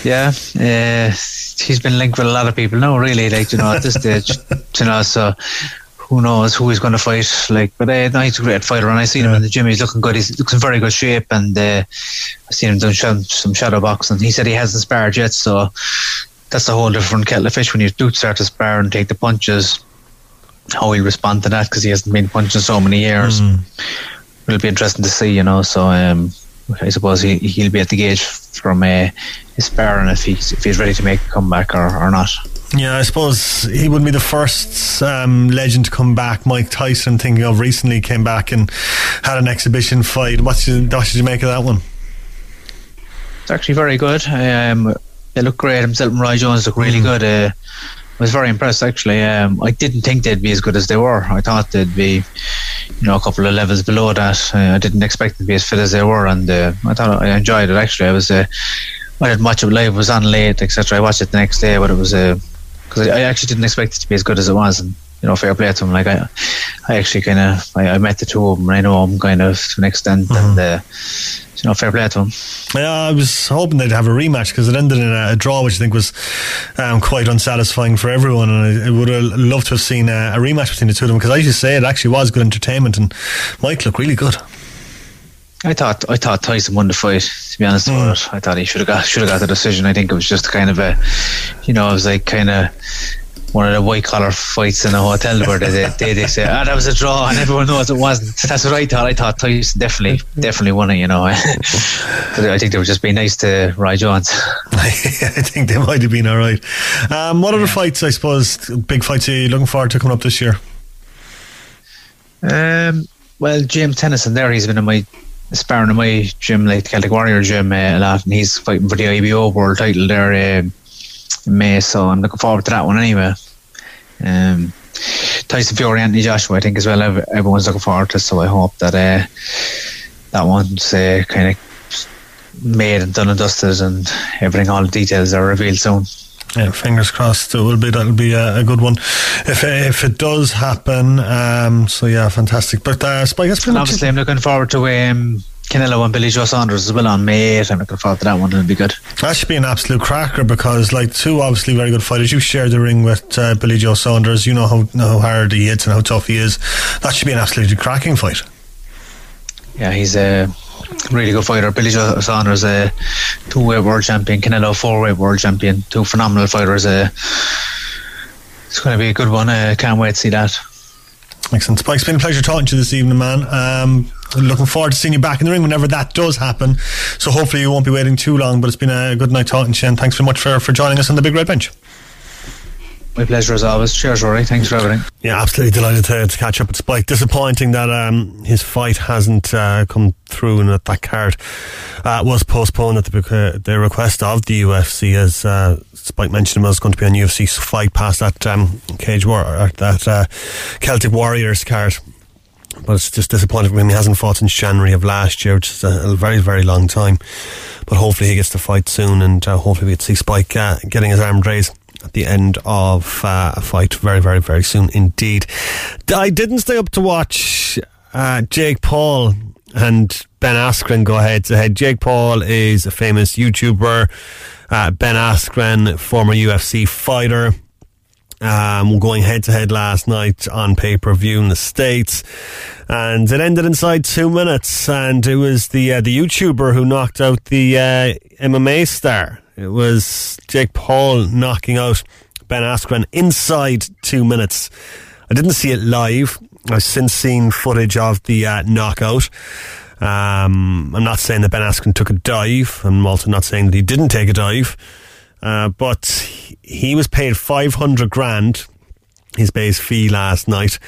Yeah, uh, he's been linked with a lot of people now, really. Like you know, at this stage, you know, so who knows who he's going to fight. Like, but uh, no, he's a great fighter, and I seen yeah. him in the gym. He's looking good. He's looks in very good shape, and uh, I seen him doing some shadow boxing. He said he hasn't sparred yet, so that's a whole different kettle of fish when you do start to spar and take the punches. How he'll respond to that because he hasn't been punched in so many years. Mm. It'll be interesting to see, you know. So um, I suppose he, he'll be at the gauge from uh, his sparring if he's if he's ready to make a comeback or, or not. Yeah, I suppose he wouldn't be the first um, legend to come back. Mike Tyson, thinking of recently, came back and had an exhibition fight. What did, what did you make of that one? It's actually very good. Um, they look great. Himself and Roy Jones look really mm. good. Uh, I was very impressed actually. Um, I didn't think they'd be as good as they were. I thought they'd be, you know, a couple of levels below that. Uh, I didn't expect them to be as fit as they were, and uh, I thought I enjoyed it actually. I was, uh, I didn't watch it live. It was on late, etc. I watched it the next day, but it was a uh, because I, I, actually didn't expect it to be as good as it was. And you know, fair play to him. Like I, I actually kind of I, I, met the two of them. And I know them kind of to an extent, mm-hmm. and uh, you know, fair play to him. Yeah, I was hoping they'd have a rematch because it ended in a, a, draw, which I think was um, quite unsatisfying for everyone. And I, I would have loved to have seen a, a, rematch between the two of them because I should say it actually was good entertainment and Mike looked really good. I thought I thought Tyson won the fight. To be honest, mm. I thought he should have got should have got the decision. I think it was just kind of a, you know, it was like kind of one of the white collar fights in a hotel where they, they, they say, ah, that was a draw, and everyone knows it wasn't. That's what I thought. I thought Tyson definitely, definitely won it, you know. I think they were just being nice to Roy Jones. I think they might have been all right. Um, what other fights, I suppose, big fights are you looking forward to coming up this year? Um, well, James Tennyson there, he's been in my sparring in my gym, like the Celtic Warrior gym, uh, a lot, and he's fighting for the IBO world title there uh, in May, so I'm looking forward to that one anyway. Um, Tyson Fury, Anthony Joshua, I think as well. Everyone's looking forward to, so I hope that uh, that one's uh, kind of made and done and dusted, and everything, all the details are revealed soon. Yeah, fingers crossed. It will be that'll be a, a good one if if it does happen. Um, so yeah, fantastic. But uh, Spike, that's pretty obviously I'm looking forward to um, Canelo and Billy Joe Saunders as well on May 8. I'm looking forward to that one. It'll be good. That should be an absolute cracker because, like, two obviously very good fighters. You share the ring with uh, Billy Joe Saunders. You know how, know how hard he hits and how tough he is. That should be an absolutely cracking fight. Yeah, he's a really good fighter. Billy Joe Saunders, a two-weight world champion. Canelo, four-weight world champion. Two phenomenal fighters. Uh, it's going to be a good one. I uh, can't wait to see that. Excellent. Spike, it's been a pleasure talking to you this evening, man. Um, looking forward to seeing you back in the ring whenever that does happen. So hopefully you won't be waiting too long. But it's been a good night talking to you, and thanks very much for, for joining us on the Big Red Bench. My pleasure as always. Cheers, Rory. Thanks for everything. Yeah, absolutely delighted to, to catch up with Spike. Disappointing that um, his fight hasn't uh, come through and that that card uh, was postponed at the, the request of the UFC, as uh, Spike mentioned, was going to be on UFC Fight Pass that um, Cage War, that uh, Celtic Warriors card. But it's just disappointing for him. He hasn't fought since January of last year, which is a, a very, very long time. But hopefully he gets to fight soon, and uh, hopefully we get to see Spike uh, getting his arm raised at the end of uh, a fight very, very, very soon indeed. I didn't stay up to watch uh, Jake Paul and Ben Askren go head to head. Jake Paul is a famous YouTuber. Uh, ben Askren, former UFC fighter. Um, going head to head last night on pay per view in the States. And it ended inside two minutes. And it was the, uh, the YouTuber who knocked out the uh, MMA star. It was Jake Paul knocking out Ben Askren inside two minutes. I didn't see it live. I've since seen footage of the uh, knockout. Um, I'm not saying that Ben Askren took a dive. I'm also not saying that he didn't take a dive. Uh, but he was paid 500 grand, his base fee last night.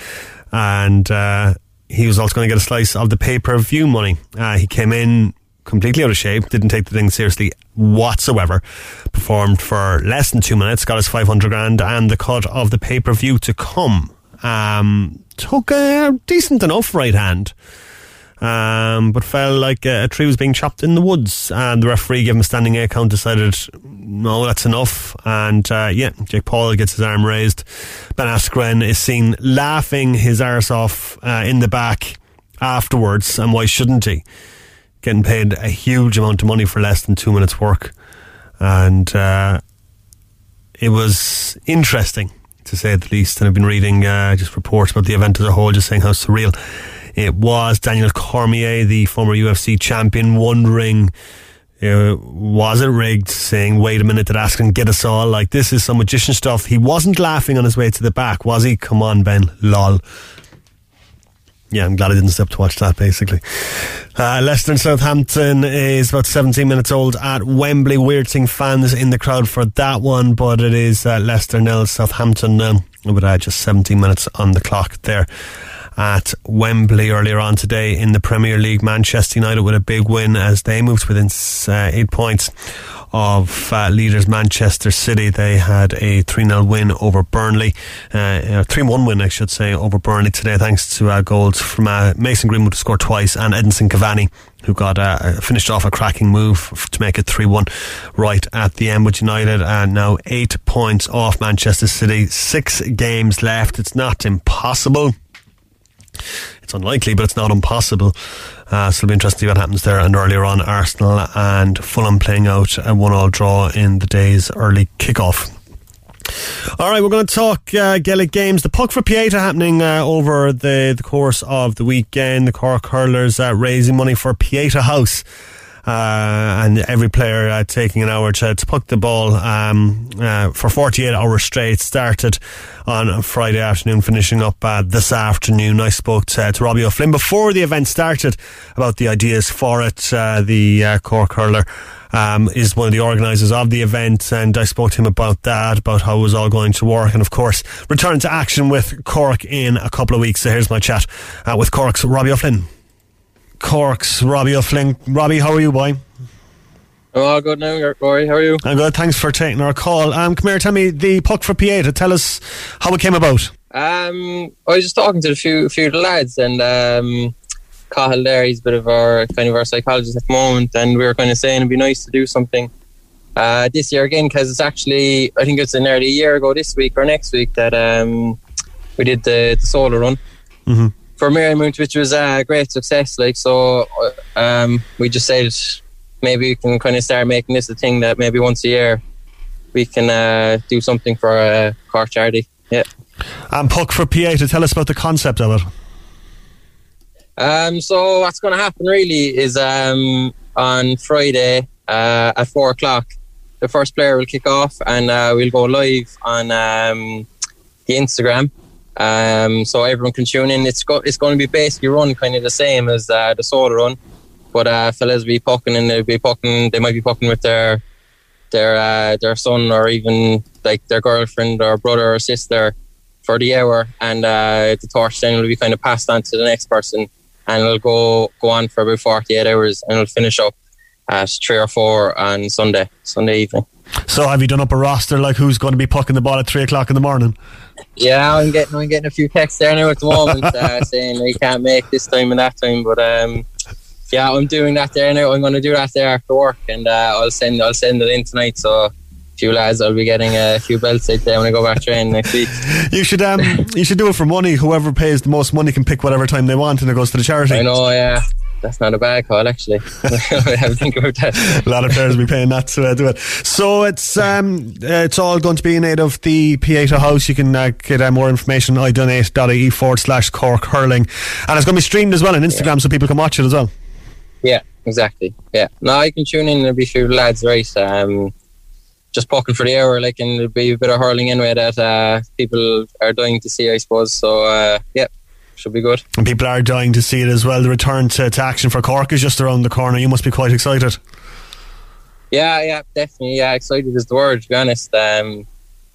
And uh, he was also going to get a slice of the pay per view money. Uh, he came in completely out of shape, didn't take the thing seriously whatsoever. Performed for less than two minutes, got his 500 grand and the cut of the pay per view to come. Um, took a decent enough right hand. Um, but felt like a, a, tree was being chopped in the woods, and the referee gave him a standing A count. Decided, no, that's enough. And uh, yeah, Jake Paul gets his arm raised. Ben Askren is seen laughing his arse off uh, in the back afterwards, and why shouldn't he? getting paid a huge amount of money for less than two minutes' work. And uh, it was interesting, to say the least. And I've been reading uh, just reports about the event as a whole, just saying how surreal it was. Daniel Cormier, the former UFC champion, wondering. Uh, was it rigged? Saying, "Wait a minute, did Askren get us all?" Like this is some magician stuff. He wasn't laughing on his way to the back, was he? Come on, Ben. Lol yeah, I'm glad I didn't step to watch that. Basically, uh, Leicester and Southampton is about 17 minutes old at Wembley. Weird seeing fans in the crowd for that one, but it is uh, Leicester nil, Southampton nil. With uh, just 17 minutes on the clock there at Wembley earlier on today in the Premier League. Manchester United with a big win as they moved within uh, eight points of uh, leaders Manchester City. They had a 3 0 win over Burnley, uh, 3 uh, 1 win, I should say, over Burnley today, thanks to uh, goals from uh, Mason Greenwood, who scored twice, and Edinson Cavani, who got uh, finished off a cracking move to make it 3 1 right at the end with United. And now eight points off Manchester City, six games left. It's not impossible. It's unlikely, but it's not impossible. Uh, so it'll be interesting to see what happens there. And earlier on, Arsenal and Fulham playing out a one-all draw in the day's early kickoff. All right, we're going to talk uh, Gaelic games. The puck for Pieta happening uh, over the, the course of the weekend. The Cork hurlers uh, raising money for Pieta House and every player uh, taking an hour to, to puck the ball um, uh, for 48 hours straight. Started on Friday afternoon, finishing up uh, this afternoon. I spoke to, to, Robbie O'Flynn before the event started about the ideas for it. Uh, the uh, Cork hurler. Um, is one of the organisers of the event, and I spoke to him about that, about how it was all going to work, and of course, return to action with Cork in a couple of weeks. So here's my chat uh, with Cork's Robbie O'Flynn. Cork's Robbie O'Flynn. Robbie, how are you, boy? I'm all good now, Rory. How are you? I'm good. Thanks for taking our call. Um, come here, tell me the puck for Pieta. Tell us how it came about. Um, I was just talking to a few, few of the lads, and um, Cahill there, he's a bit of our kind of our psychologist at the moment, and we were kind of saying it'd be nice to do something uh, this year again because it's actually I think it's nearly a year ago this week or next week that um, we did the, the solo run. Mm-hmm for Mount, which was a great success. Like so, um, we just said maybe we can kind of start making this a thing that maybe once a year we can uh, do something for a Cork charity. Yeah. And Puck for Pieta tell us about the concept of it. Um, so what's going to happen really is um, on Friday uh, at four o'clock, the first player will kick off, and uh, we'll go live on um, the Instagram Um, so everyone can tune in. It's go- it's going to be basically run kind of the same as uh, the solo run, but uh, fellas be pucking and they'll be pucking. They might be pucking with their their uh, their son or even like their girlfriend or brother or sister for the hour, and uh, the torch then will be kind of passed on to the next person, and it'll go go on for about forty eight hours, and it'll finish up at three or four on Sunday Sunday evening. So have you done up a roster like who's going to be pucking the ball at three o'clock in the morning? Yeah, I'm getting I'm getting a few texts there now at the moment uh, saying you can't make this time and that time, but um, yeah, I'm doing that there now. I'm going to do that there after work, and uh, I'll send I'll send it in tonight. So a few lads, I'll be getting a few belts out there when I go back training next week. You should um you should do it for money. Whoever pays the most money can pick whatever time they want, and it goes to the charity. I know, yeah. That's not a bad call, actually. I haven't think about that. A lot of players will be paying that to uh, do it. So it's um, it's all going to be in aid of the Pieta House. You can uh, get uh, more information at idonate.ie forward slash Cork Hurling. And it's going to be streamed as well on Instagram so people can watch it as well. Yeah, exactly. Yeah. No, you can tune in. There'll be a few lads race. Um, just poking for the hour, like, and there'll be a bit of hurling anyway that uh, people are dying to see, I suppose. So, uh, yeah, should be good. And people are dying to see it as well. The return to, to action for Cork is just around the corner. You must be quite excited. Yeah, yeah, definitely. Yeah, excited is the word, to be honest. Um,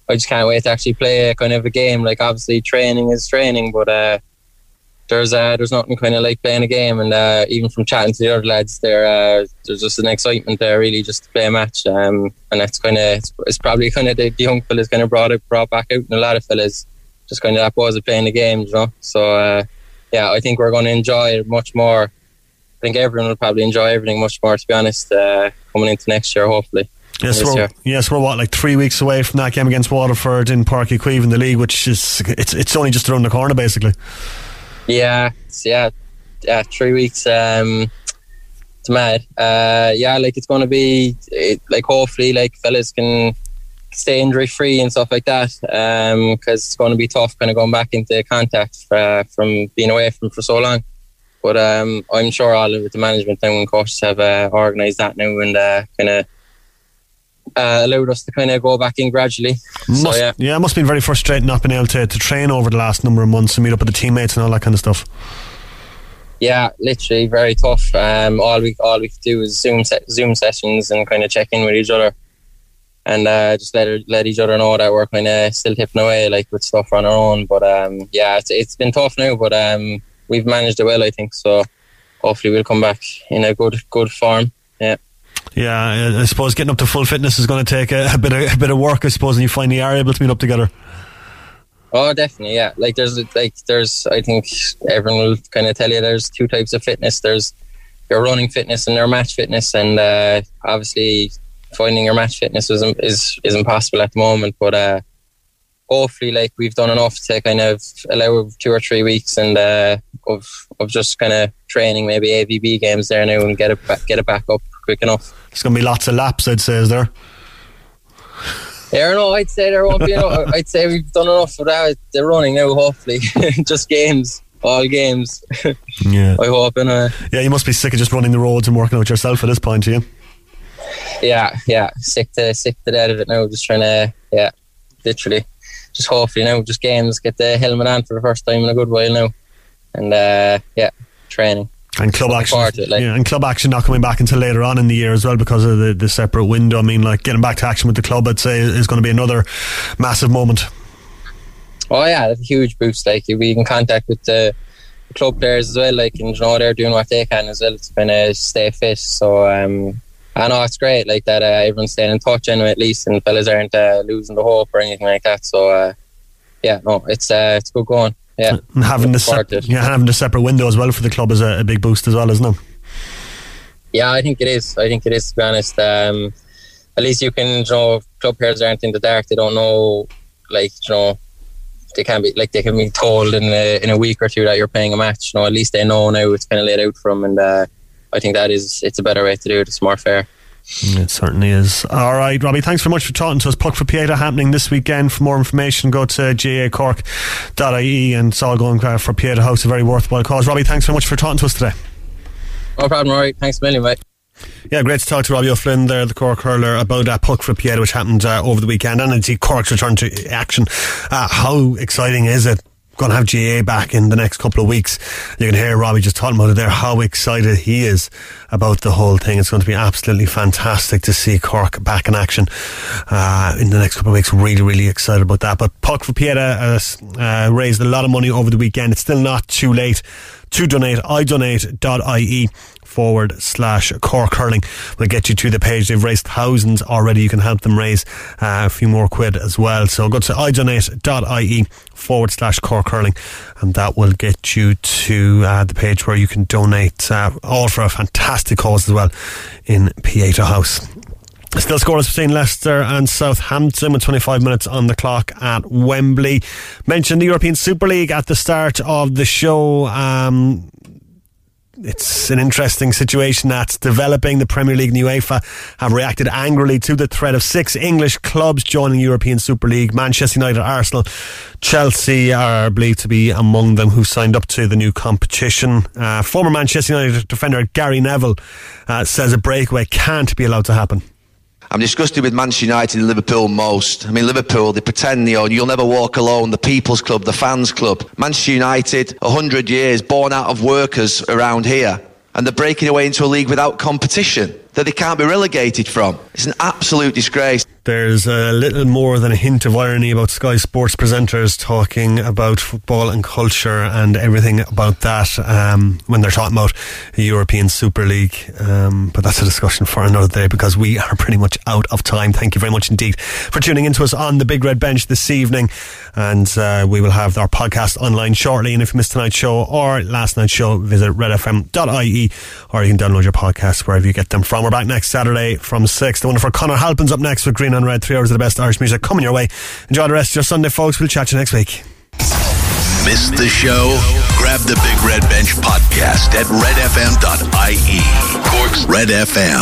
I just can't wait to actually play a kind of a game. Like, obviously, training is training, but uh, there's uh, there's nothing kind of like playing a game. And uh, even from chatting to the other lads, there uh, there's just an excitement there, really, just to play a match. Um, and that's kind of it's, it's probably kind of the, the young fellas kind of brought it brought back out, and a lot of fellas just kind of that was of playing the game, you know. So uh, yeah, I think we're going to enjoy it much more. I think everyone will probably enjoy everything much more, to be honest, uh, coming into next year, hopefully. Yes, we're, year. yes, we're what like three weeks away from that game against Waterford in Páirc Uí Chaoimh in the league, which is it's it's only just around the corner basically. Yeah, yeah, yeah. Three weeks. Um, it's mad. Uh, yeah, like it's going to be it, like hopefully like fellas can stay injury free and stuff like that. Because it's going to be tough, kind of going back into contact uh, from being away from for so long. But um, I'm sure all of the management and coaches have uh, organised that now and uh, kind of uh, allowed us to kind of go back in gradually. So Must, yeah. it must have been very frustrating not being able to, to train over the last number of months and meet up with the teammates and all that kind of stuff. Yeah, literally very tough. Um, all we all we could do is Zoom se- Zoom sessions and kind of check in with each other, and uh, just let let each other know that we're kind of still tipping away like with stuff on our own. But um, yeah, it's it's been tough now, but um, we've managed it well, I think. So hopefully we'll come back in a good good form. Yeah. Yeah, I- suppose getting up to full fitness is going to take a, a bit of a bit of work. I suppose, and you finally are able to meet up together. Oh, definitely, yeah. Like there's like there's I think everyone will kind of tell you there's two types of fitness. There's your running fitness and your match fitness, and uh, obviously finding your match fitness is is is impossible at the moment. But uh, hopefully, like we've done enough to kind of allow two or three weeks and uh, of of just kind of training maybe AVB games there now and get it back, get it back up quick enough. There's going to be lots of laps, I'd say, is there? Yeah, no, I'd say there won't be enough. I'd say we've done enough for that. They're running now, hopefully. just games, all games. Yeah. I hope, and uh, Yeah, you must be sick of just running the roads and working out yourself at this point, yeah. Yeah, yeah, sick to sick to death of it now. Just trying to, yeah, literally, just hopefully now, just games, get the helmet on for the first time in a good while now, and uh, yeah, training. And club Looking action, it, like. yeah, and club action not coming back until later on in the year as well because of the, the separate window. I mean, like getting back to action with the club, I'd say, is going to be another massive moment. Oh yeah, that's a huge boost. Like you'll be in contact with the club players as well. Like and you know they're doing what they can as well to kind of stay fit. So um, I know it's great. Like that, uh, everyone's staying in touch anyway, at least, and fellas aren't uh, losing the hope or anything like that. So uh, yeah, no, it's uh, it's good going. Yeah, And having the sep- yeah, having the separate window as well for the club is a, a big boost as well, isn't it? Yeah, I think it is. I think it is to be honest. Um, at least you can, you know, club players aren't in the dark. They don't know, like, you know, they can be like they can be told in a, in a week or two that you're playing a match. You know, at least they know now it's kind of laid out for them, and uh, I think that is it's a better way to do it. It's more fair. It certainly is. All right, Robbie, thanks very much for talking to us. Puck for Pieta happening this weekend. For more information, go to gacork.ie and it's all going uh, for Pieta House, a very worthwhile cause. Robbie, thanks very much for talking to us today. No problem, Rory. Thanks a million, mate. Yeah, great to talk to Robbie O'Flynn there, the Cork hurler, about that puck for Pieta, which happened uh, over the weekend, and indeed Cork's return to action. Uh, how exciting is it going to have GAA back in the next couple of weeks. You can hear Robbie just talking about it there, how excited he is about the whole thing. It's going to be absolutely fantastic to see Cork back in action uh, in the next couple of weeks. Really, really excited about that. But Puck for Pieta uh, raised a lot of money over the weekend. It's still not too late to donate. I idonate.ie forward slash Cork Hurling will get you to the page. They've raised thousands already. You can help them raise uh, a few more quid as well. So go to idonate.ie forward slash Cork Hurling and that will get you to uh, the page where you can donate uh, all for a fantastic cause as well in Pieta House. Still scoreless between Leicester and Southampton with 25 minutes on the clock at Wembley. Mentioned the European Super League at the start of the show. Um, it's an interesting situation that's developing. The Premier League and UEFA have reacted angrily to the threat of six English clubs joining European Super League. Manchester United, Arsenal, Chelsea are believed to be among them who signed up to the new competition. Uh, former Manchester United defender Gary Neville uh, says a breakaway can't be allowed to happen. I'm disgusted with Manchester United and Liverpool most. I mean, Liverpool, they pretend, you know, you'll never walk alone, the people's club, the fans club. Manchester United, 100 years, born out of workers around here. And they're breaking away into a league without competition that they can't be relegated from. It's an absolute disgrace. There's a little more than a hint of irony about Sky Sports presenters talking about football and culture and everything about that um, when they're talking about a European Super League. Um, but that's a discussion for another day because we are pretty much out of time. Thank you very much indeed for tuning into us on the Big Red Bench this evening. And uh, we will have our podcast online shortly. And if you missed tonight's show or last night's show, visit redfm.ie or you can download your podcast wherever you get them from. We're back next Saturday from 6. The wonderful Connor Halpin's up next with Green on Red. Three hours of the best Irish music coming your way. Enjoy the rest of your Sunday, folks. We'll chat to you next week. Missed the show? Grab the Big Red Bench podcast at redfm.ie. Cork's Red FM.